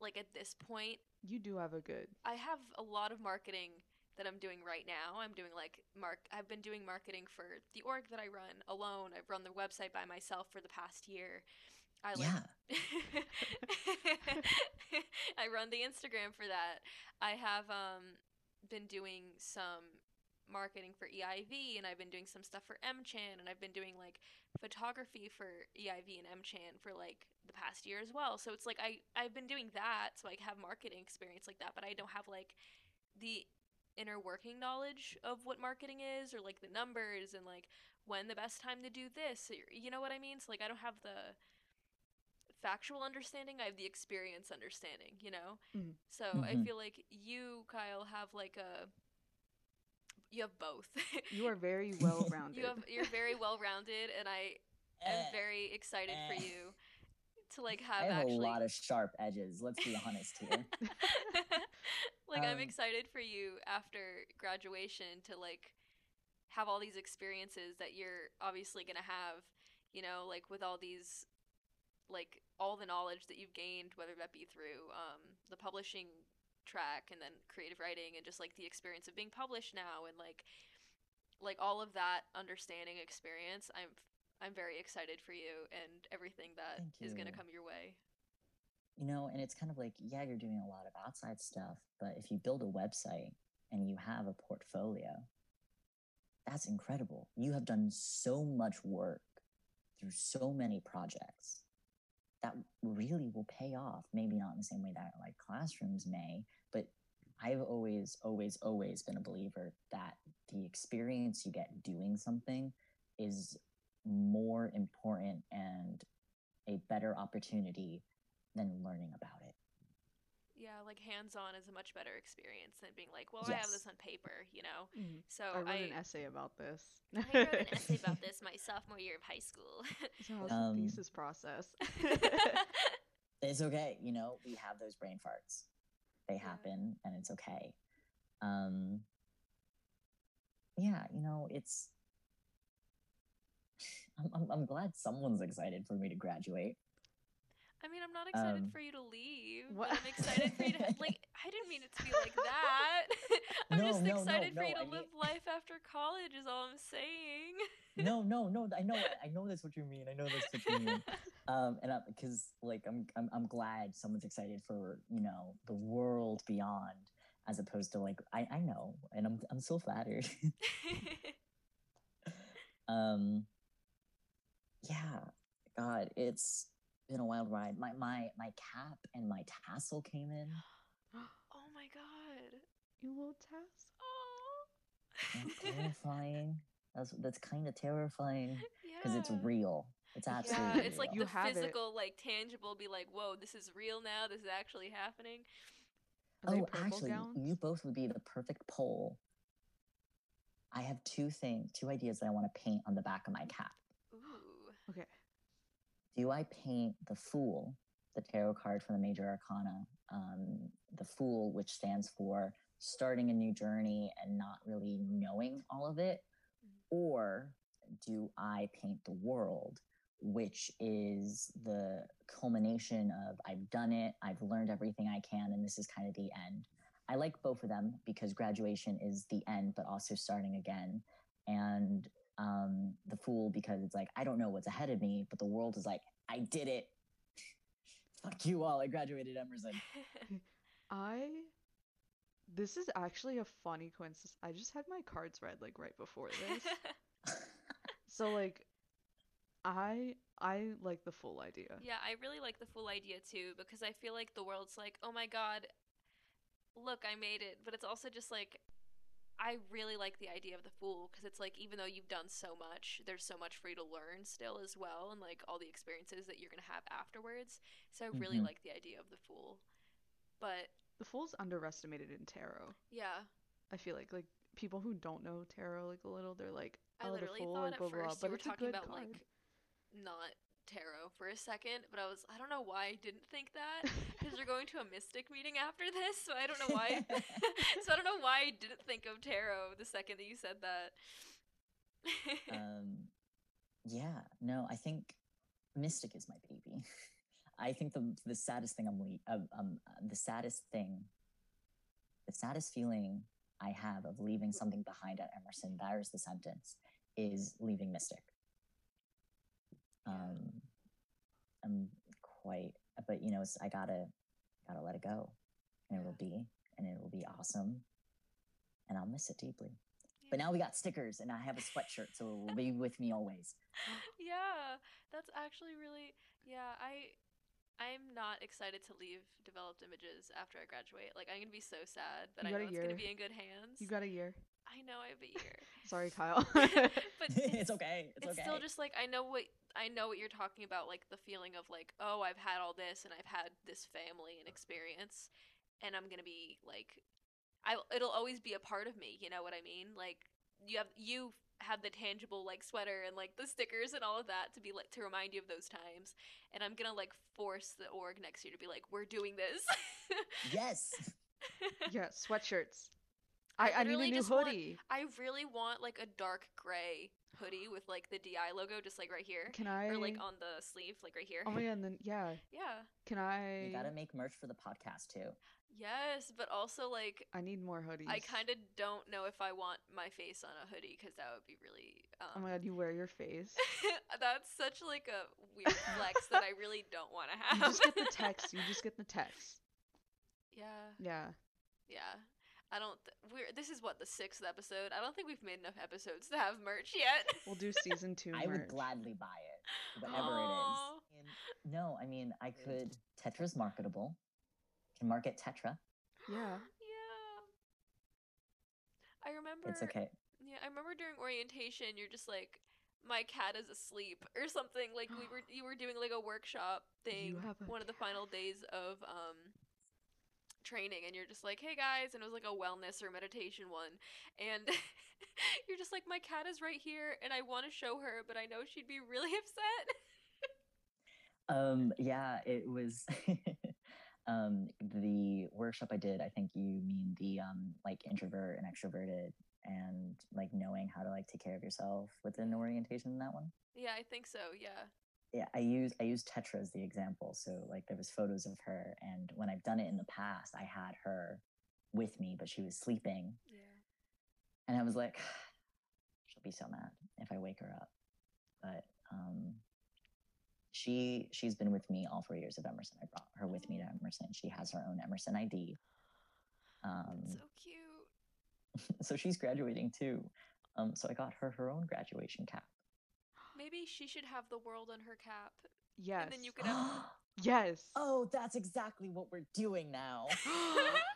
like at this point,
you do have a good.
I have a lot of marketing that I'm doing right now. I'm doing like mark I've been doing marketing for the org that I run alone. I've run the website by myself for the past year. I like
Yeah.
I run the Instagram for that. I have um been doing some marketing for EIV and I've been doing some stuff for MChan and I've been doing like photography for EIV and MChan for like the past year as well. So it's like I I've been doing that so I have marketing experience like that, but I don't have like the inner working knowledge of what marketing is or like the numbers and like when the best time to do this. You know what I mean? So like I don't have the factual understanding, I have the experience understanding, you know?
Mhm.
So I
Mhm.
feel like you, Kyle, have like a you have both.
You are very well rounded.
you have you're very well rounded and I am
Eh,
very excited for
eh.
you to like
I
have
have
actually
a lot of sharp edges. Let's be honest here.
like I'm
Um,
excited for you after graduation to like have all these experiences that you're obviously going to have, you know, like with all these like all the knowledge that you've gained whether that be through um the publishing track and then creative writing and just like the experience of being published now and like like all of that understanding experience. I'm I'm very excited for you and everything that is going to come your way.
you know, and it's kind of like, yeah, you're doing a lot of outside stuff, but if you build a website and you have a portfolio, that's incredible. You have done so much work through so many projects that really will pay off. Maybe not in the same way that like classrooms may, I've always, always, always been a believer that the experience you get doing something is more important and a better opportunity than learning about it.
Yeah, like hands-on is a much better experience than being like, well, I have this on paper, you know.
Mhm.
So
I wrote
I,
an essay about this.
I wrote an essay about this my sophomore year of high school.
So how's
Um,
the thesis process?
It's okay, you know, we have those brain farts. They happen and it's okay. Um yeah, you know, it's I'm, I'm glad someone's excited for me to graduate.
I mean, I'm not excited
Um,
for you to leave,
What?
I'm excited for you to like. I didn't mean it to be like that. I'm
No,
just
no, no,
excited for
no,
you to
I mean-
live life after college. Is all I'm saying.
No, no, no, I know I know that's what you mean. I know that's what you mean. um and because like I'm, I'm i'm glad someone's excited for you know the world beyond as opposed to like i i know and i'm i'm so flattered um yeah god it's been a wild ride my my my cap and my tassel came in
oh my god.
you little task.
Oh.
that's terrifying that's that's kind of terrifying because it's real it's absolutely.
Yeah,
absolutely
it's like.
You
the
have it.
physical, like tangible. Be like, whoa, this is real now. This is actually happening.
Are
oh actually
gowns?
you both would be the perfect pole. i have two things two ideas that i want to paint on the back of my cap
Ooh.
Okay.
Do I paint the Fool, the tarot card from the Major Arcana, um, the Fool, which stands for starting a new journey and not really knowing all of it? Or do I paint the World, which is the culmination of I've done it, I've learned everything I can, and this is kind of the end? I like both of them because graduation is the end, but also starting again. And um, the fool because it's like I don't know what's ahead of me, but the world is like I did it. Fuck you all! I graduated Emerson.
I. This is actually a funny coincidence. I just had my cards read like right before this. so like I I like the full idea.
Yeah, I really like the full idea too because I feel like the world's like, oh my god, look, I made it. But it's also just like, I really like the idea of the fool because it's like, even though you've done so much, there's so much for you to learn still as well, and like all the experiences that you're gonna have afterwards. So I really
Mhm.
like the idea of the fool. But
The fool's underestimated in tarot.
yeah,
I feel like like people who don't know tarot like a little, they're like,
I
oh,
literally
the fool,
thought
like,
at
blah, blah, blah,
first
but
you were talking about
card.
like not tarot for a second, but I was I don't know why I didn't think that because you're going to a mystic meeting after this, so I don't know why. so I don't know why I didn't think of tarot the second that you said that.
um, yeah, no, I think Mystic is my baby. I think the the saddest thing I'm le- uh, um uh, the saddest thing, the saddest feeling I have of leaving something behind at Emerson. There's the sentence is leaving Mystic.
Yeah.
Um, I'm quite, but you know, it's, I gotta gotta let it go, and it will be, and it will be awesome, and I'll miss it deeply. But now we got stickers, and I have a sweatshirt, so it will be with me always.
yeah, that's actually really yeah. I I'm not excited to leave developed images after I graduate. Like I'm gonna be so sad, but
You
I
got
know
a
it's gonna be in good hands.
You got a year.
I know I have a year.
Sorry, Kyle.
but
it's okay. It's,
it's
okay.
still just like I know what I know what you're talking about, like the feeling of like, oh, I've had all this and I've had this family and experience, and I'm gonna be like, I it'll always be a part of me. You know what I mean? Like you have you have the tangible like sweater and like the stickers and all of that to be like to remind you of those times, and I'm gonna like force the org next year to be like, we're doing this.
yes.
yeah, sweatshirts.
I
I, I need a new
just want-
hoodie.
I really want like a dark gray hoodie with like the DI logo just like right here.
Can I?
Or like on the sleeve, like right here.
oh my god, and then yeah.
Yeah.
Can I?
You gotta make merch for the podcast too.
Yes, but also like
I need more hoodies.
I kind of don't know if I want my face on a hoodie because that would be really.
Oh
Um,
my god, you wear your face.
that's such like a weird flex that I really don't want to have.
You just get the text. You just get the text.
yeah,
Yeah.
yeah. I don't. Th- we're. This is what the sixth episode. I don't think we've made enough episodes to have merch yet.
We'll do season two.
I would gladly buy it, whatever
Aw.
it is. And- no, I mean I could. Tetra's marketable. Can market Tetra.
Yeah.
yeah. I remember.
It's okay.
Yeah, I remember during orientation, you're just like, my cat is asleep or something. Like we were, you were doing like a workshop thing,
have a
one of the final days of um training, and you're just like, hey guys, and it was like a wellness or meditation one, and you're just like, my cat is right here, and I want to show her, but I know she'd be really upset.
Um, yeah, it was um the workshop I did. I think you mean the um like introvert and extroverted and like knowing how to like take care of yourself within orientation in that one.
yeah, I think so. Yeah.
Yeah i use i use tetra as the example so like there was photos of her and when i've done it in the past i had her with me but she was sleeping.
Yeah.
and i was like she'll be so mad if i wake her up. But um she she's been with me all four years of emerson. I brought her with me to emerson she has her own emerson id um
That's so cute.
so she's graduating too. Um so i got her her own graduation cap
Maybe she should have the world on her cap,
Yes.
and then you could have.
Yes.
oh that's exactly what we're doing now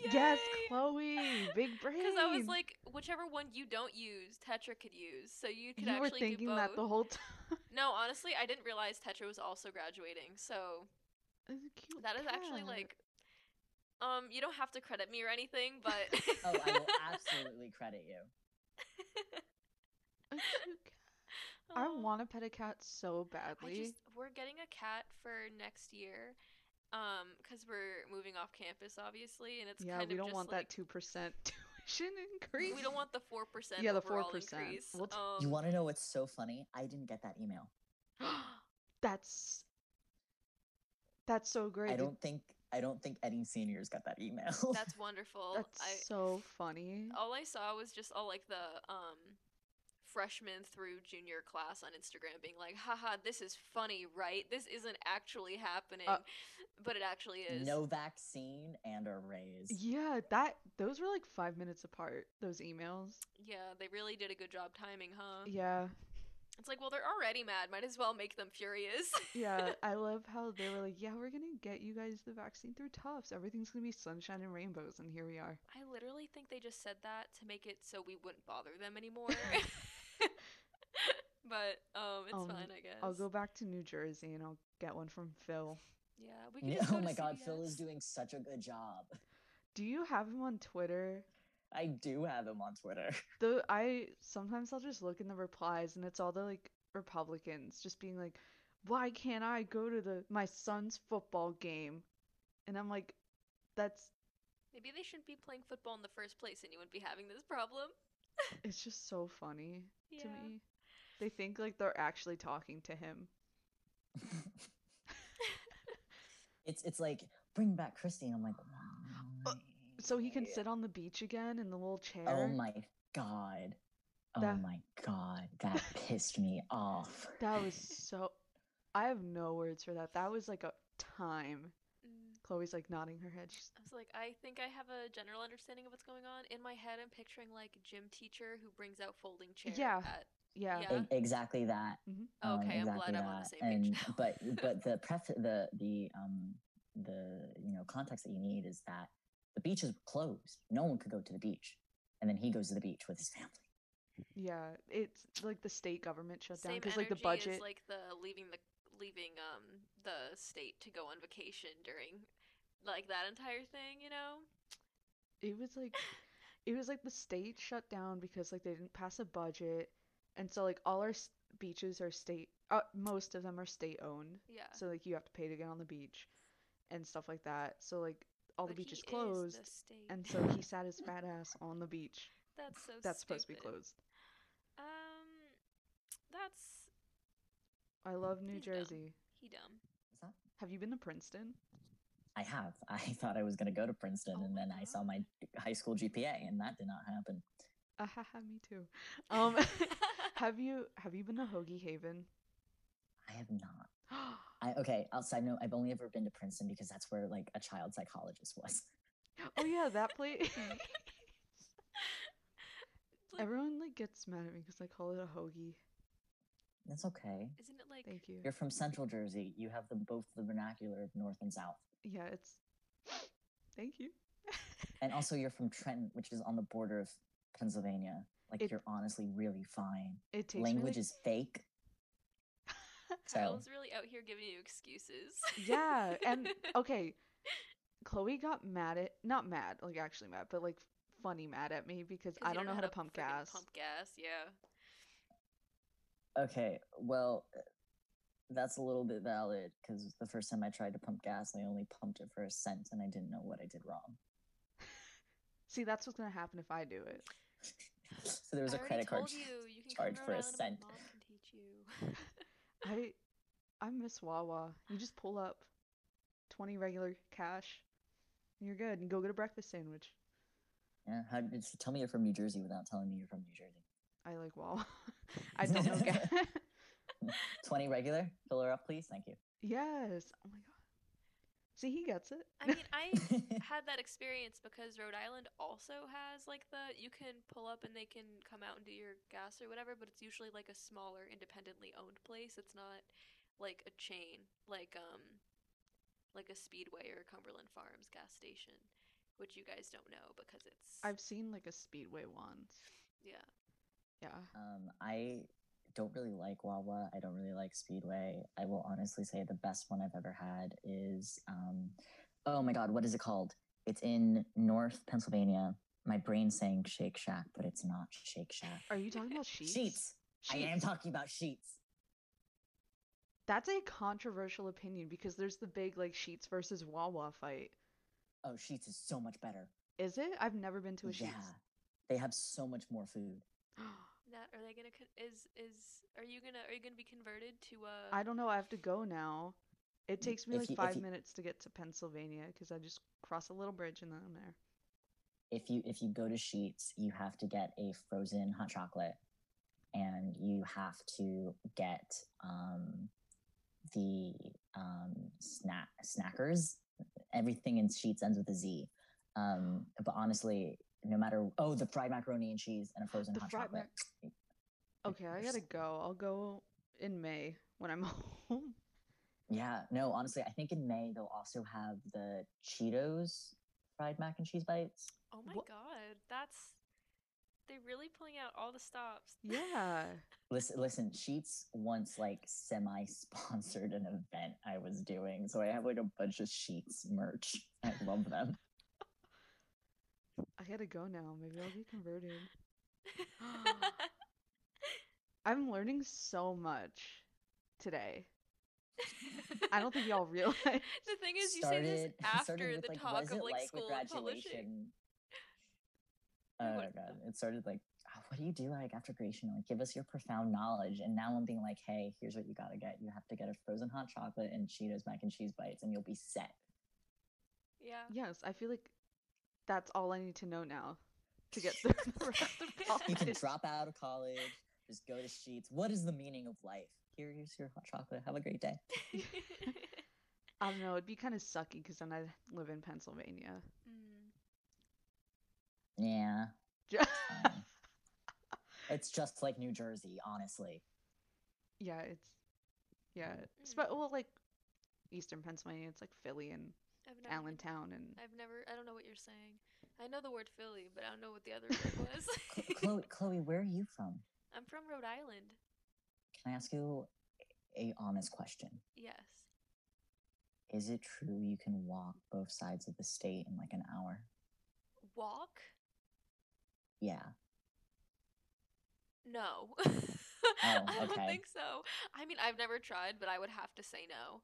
yes, Chloe. Big brain.
Because I was like, whichever one you don't use, Tetra could use. So you could
you were
actually
thinking
do both.
that the whole time.
No, honestly, I didn't realize Tetra was also graduating. So
It's a cute
that is actually like, um, you don't have to credit me or anything, but
oh i will absolutely credit you
A. I want to pet a cat so
I
badly.
just we're getting a cat for next year, um, because we're moving off campus, obviously, and it's
yeah,
kind
we
of
don't
just
want
like,
that two percent tuition increase.
We don't want the four percent.
Yeah, the 4%. We'll t-
um,
You want to know what's so funny? I didn't get that email.
That's that's so great.
I don't think I don't think any seniors got that email.
That's wonderful.
That's
I
so funny.
all I saw was just all like the um freshmen through junior class on Instagram being like, haha, this is funny, right? This isn't actually happening.
Uh,
but it actually is.
no vaccine and a raise.
Yeah, that those were like five minutes apart. Those emails.
Yeah, they really did a good job timing, huh?
Yeah,
It's like, well, they're already mad. Might as well make them furious.
yeah. I love how they were like, "Yeah, we're gonna get you guys the vaccine through Tufts. Everything's gonna be sunshine and rainbows." And here we are.
I literally think they just said that to make it so we wouldn't bother them anymore. but um, it's
Um,
fine, I guess.
I'll go back to New Jersey and I'll get one from Phil.
Yeah, we can.
Yeah,
just go
oh
to
my god, Phil is doing such a good job.
Do you have him on Twitter?
I do have him on Twitter.
The I sometimes I'll just look in the replies and it's all the like Republicans just being like, "Why can't I go to the my son's football game?" And I'm like, "That's
Maybe they shouldn't be playing football in the first place, and you wouldn't be having this problem.
it's just so funny
Yeah.
to me." They think like they're actually talking to him.
it's it's like bring back Christie. I'm like,
Uh, So he can sit on the beach again in the little chair.
Oh my god. Oh
That-
my god, that pissed me off.
That was so I have no words for that. That was like a time.
Mm,
Chloe's like nodding her head. She's
I was like, I think I have a general understanding of what's going on. In my head, I'm picturing like gym teacher who brings out folding chairs.
Yeah.
At...
yeah.
Yeah.
E- exactly that.
Mhm.
Um,
Okay, I'm glad
exactly
I'm on the
that.
same page now.
but but the pref the the um the you know context that you need is that the beaches were closed. No one could go to the beach, and then he goes to the beach with his family.
Yeah, it's like the state government shut down because like the budget.
as like the leaving the leaving um the state to go on vacation during like that entire thing, you know?
It was like it was like the state shut down because like they didn't pass a budget, and so like all our s- beaches are state. Uh, most of them are state owned,
Yeah.
so like you have to pay to get on the beach, and stuff like that. So like all the
But
beaches
he is
closed,
the state.
and so he sat his fat ass on the beach.
that's so stupid.
That's supposed to be
stupid.
closed.
Um that's
I love New
He's dumb.
Jersey.
he dumb.
What's that?
Have you been to Princeton?
I have. I thought I was going to go to Princeton,
Oh
and
my
then I saw my high school GPA, and that did not happen.
Ahaha, me too. Um, have you have you been to Hoagie Haven?
I have not. I okay. Outside note, I've only ever been to Princeton because that's where like a child psychologist was.
oh yeah, that place.
Like,
Everyone like gets mad at me because I call it a hoagie.
That's okay.
Isn't it like
Thank you.
You're from Central Jersey. You have the both the vernacular of North and South,
Yeah, it's. Thank you.
and also you're from Trenton, which is on the border of Pennsylvania. Like
It-
you're honestly really fine.
It takes
Language
me
is fake. So
Kyle's really out here giving you excuses.
yeah, and okay, Chloe got mad at not mad like actually mad, but like funny mad at me because I don't know how to pump gas.
Pump gas, yeah.
okay, well, that's a little bit valid because the first time I tried to pump gas, I only pumped it for a cent, and I didn't know what I did wrong.
See, that's what's gonna happen if I do it.
so there was
I
a credit card
told you, you can
charge
come
for a
Rhode Island and
cent.
my mom can teach you.
I I miss Wawa. You just pull up, twenty regular cash, and you're good. And go get a breakfast sandwich.
Yeah, how did tell me you're from New Jersey without telling me you're from New Jersey?
I like Wawa. I don't know.
Twenty regular, fill her up, please. Thank you.
yes. Oh my god. See, he gets it.
I mean, I had that experience because Rhode Island also has like the you can pull up and they can come out and do your gas or whatever, but it's usually like a smaller independently owned place. It's not like a chain, like um like a Speedway or Cumberland Farms gas station, which you guys don't know because it's
I've seen like a speedway once.
yeah.
Yeah.
Um, I don't really like Wawa. I don't really like Speedway. I will honestly say the best one I've ever had is, um, oh my God, what is it called? It's in North Pennsylvania. My brain's saying Shake Shack, but it's not Shake Shack.
Are you talking about Sheetz?
Sheetz. I am talking about Sheetz.
That's a controversial opinion because there's the big like Sheetz versus Wawa fight.
Oh, Sheetz is so much better.
Is it? I've never been to a
Sheetz.
yeah,
they have so much more food.
That are they gonna con- is is are you gonna are you gonna be converted to uh
I don't know. I have to go now. It takes me
If
like
you- if
five
you-
minutes to get to Pennsylvania because I just cross a little bridge and then I'm there.
if you if you go to Sheetz, you have to get a frozen hot chocolate, and you have to get um, the um, snack snackers. Everything in Sheetz ends with a Z. Um, but honestly, no matter oh, the fried macaroni and cheese and a frozen
The
hot
fried
chocolate.
Okay, I gotta go. I'll go in May when I'm home.
Yeah, no, honestly, I think in May they'll also have the Cheetos fried mac and cheese bites.
Oh my
Wha-
god, that's they're really pulling out all the stops.
Yeah.
Listen, listen. Sheetz once like semi-sponsored an event I was doing, so I have like a bunch of Sheetz merch. I love them.
I gotta go now. Maybe I'll be converted. I'm learning so much today. I don't think y'all realize.
the thing is, you say this after
with,
the
like,
talk of like
like
school and publishing.
graduation? Oh
my oh,
god, it started like, "Oh, what do you do like after graduation? Like, give us your profound knowledge. And now I'm being like, hey, here's what you gotta get. You have to get a frozen hot chocolate and Cheetos mac and cheese bites, and you'll be set.
Yeah.
Yes, I feel like that's all I need to know now to get through the rest of college.
You can drop out of college, just go to Sheetz. What is the meaning of life? Here's your hot chocolate. Have a great day.
I don't know. It'd be kind of sucky because then I live in Pennsylvania.
Mm.
Yeah. Um, it's just like New Jersey, honestly.
yeah, it's yeah.
Mm.
But well, like Eastern Pennsylvania, it's like Philly and
I've never,
Allentown and
I've never. I don't know what you're saying. I know the word Philly, but I don't know what the other word was.
Chloe, Chloe, where are you from?
I'm from Rhode Island.
Can I ask you a honest question?
Yes.
Is it true you can walk both sides of the state in like an hour?
Walk?
Yeah.
No.
Oh,
I don't think so. I mean, I've never tried, but I would have to say no.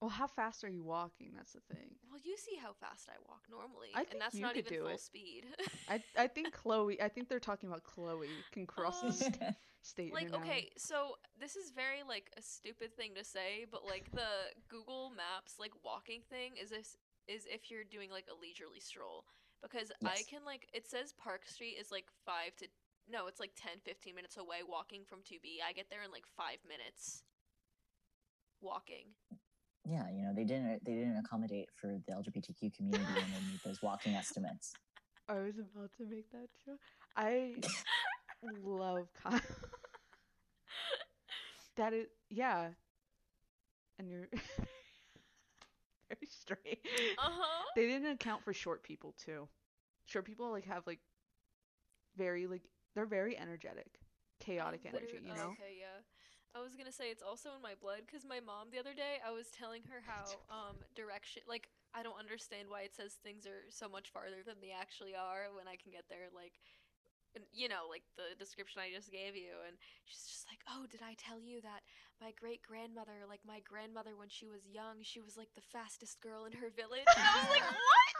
Well, how fast are you walking? That's the thing.
Well, you see how fast I walk normally,
I
and
think
that's
you
not
could
even
do
full
it.
speed.
I I think Chloe. I think they're talking about Chloe can cross the
Uh,
st- state.
like okay so this is very like a stupid thing to say but like the google maps like walking thing is this is if you're doing like a leisurely stroll because i can like it says park street is like five to no it's like 10 15 minutes away walking from 2b i get there in like five minutes walking
Yeah, you know, they didn't they didn't accommodate for the LGBTQ community when they made those walking estimates.
I was about to make that joke. I love Kyle. that is yeah. And you're very straight.
uh-huh
They didn't account for short people too. Short people like have like very like they're very energetic, chaotic energy, you know?
Okay, yeah. I was gonna say it's also in my blood because my mom the other day I was telling her how um direction like I don't understand why it says things are so much farther than they actually are when I can get there like you know like the description I just gave you and she's just like oh did I tell you that my great grandmother like my grandmother when she was young she was like the fastest girl in her village? And I was like what?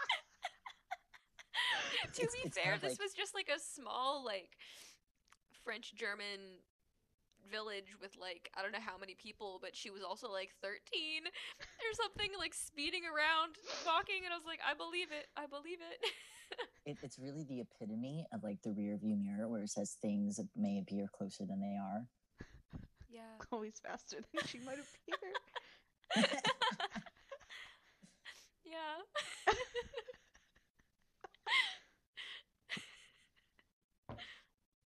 To
It's-
be
it's
fair this
like-
was just like a small like French German village with like I don't know how many people, but she was also like 13 or something, like speeding around, walking, and I was like, I believe it, I believe it.
It, it's really the epitome of like the rear view mirror where it says things may appear closer than they are.
yeah.
Chloe's faster than she might appear.
yeah.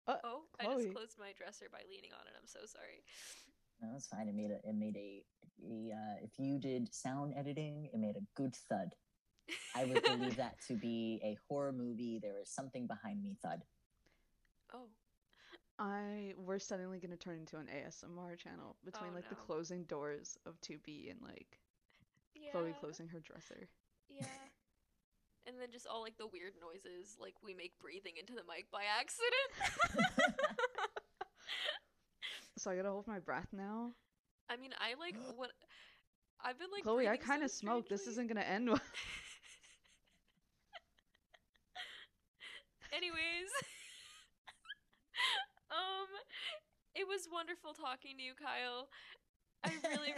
Uh,
oh, I
Chloe.
just closed my dresser by leaning on it. I'm so sorry.
No, that's fine. It made a it made a, a uh, if you did sound editing, it made a good thud. I would believe that to be a horror movie. There is something behind me thud.
Oh.
I we're suddenly gonna turn into an ASMR channel between
Oh,
like the closing doors of 2B and like
Yeah.
Chloe closing her dresser.
Yeah. And then just all like the weird noises, like we make breathing into the mic by accident.
So I gotta hold my breath now.
I mean, I like what I've been like.
Chloe, I kind of
so
smoke. This isn't gonna end well.
Anyways, um, it was wonderful talking to you, Kyle. I really.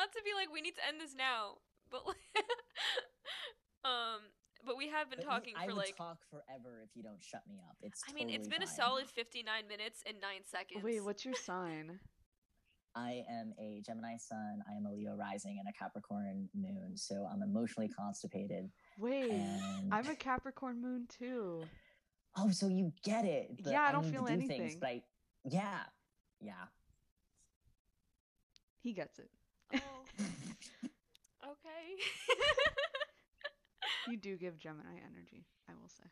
Not to be like we need to end this now, but um, but we have been
But me,
talking
I
for
would
like.
talk forever if you don't shut me up. It's
I mean, it's been a solid 59 minutes and 9 seconds.
Wait, what's your sign?
I am a Gemini sun. I am a Leo rising and a Capricorn moon. So I'm emotionally constipated.
Wait,
And
I'm a Capricorn moon too.
oh, so you get it. but
Yeah, I don't
need
feel
do Things,
anything.
but I, yeah, yeah.
He gets it.
Okay.
You do give Gemini energy, I will say.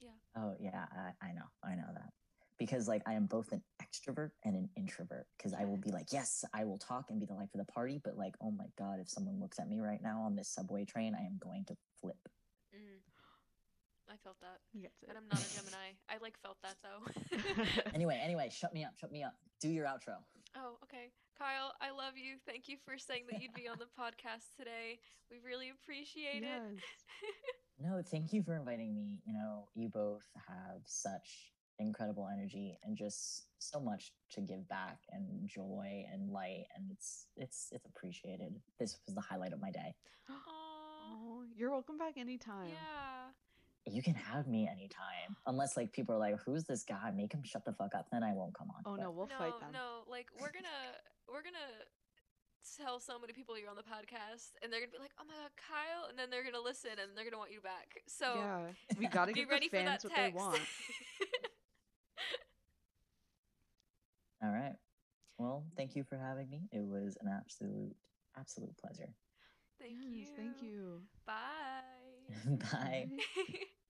Yeah.
Oh yeah, I, I know, I know that. Because like I am both an extrovert and an introvert. Because I will be like, yes, I will talk and be the life of the party, but like, oh my god, if someone looks at me right now on this subway train, I am going to flip.
mm. I felt that.
He gets it.
And I'm not a Gemini. I like felt that though.
Anyway, anyway, shut me up, shut me up. Do your outro.
oh, okay. Kyle, I love you. Thank you for saying that you'd be on the podcast today. We really appreciate it.
No, thank you for inviting me. You know, you both have such incredible energy and just so much to give back and joy and light and it's it's it's appreciated. This was the highlight of my day.
Aw.
Oh, you're welcome back anytime.
Yeah.
you can have me anytime. Unless like people are like, who's this guy? Make him shut the fuck up. Then I won't come on.
Oh
But-
no, we'll
no,
fight them.
no, like we're gonna we're gonna tell so many people you're on the podcast, and they're gonna be like, "Oh my god, Kyle!" and then they're gonna listen and they're gonna want you back. So
yeah, we gotta
be
give
ready
the
for that
fans what
text.
they want.
All right. Well, thank you for having me. It was an absolute, absolute pleasure.
thank
yes,
you.
thank you.
Bye.
Bye.
Bye.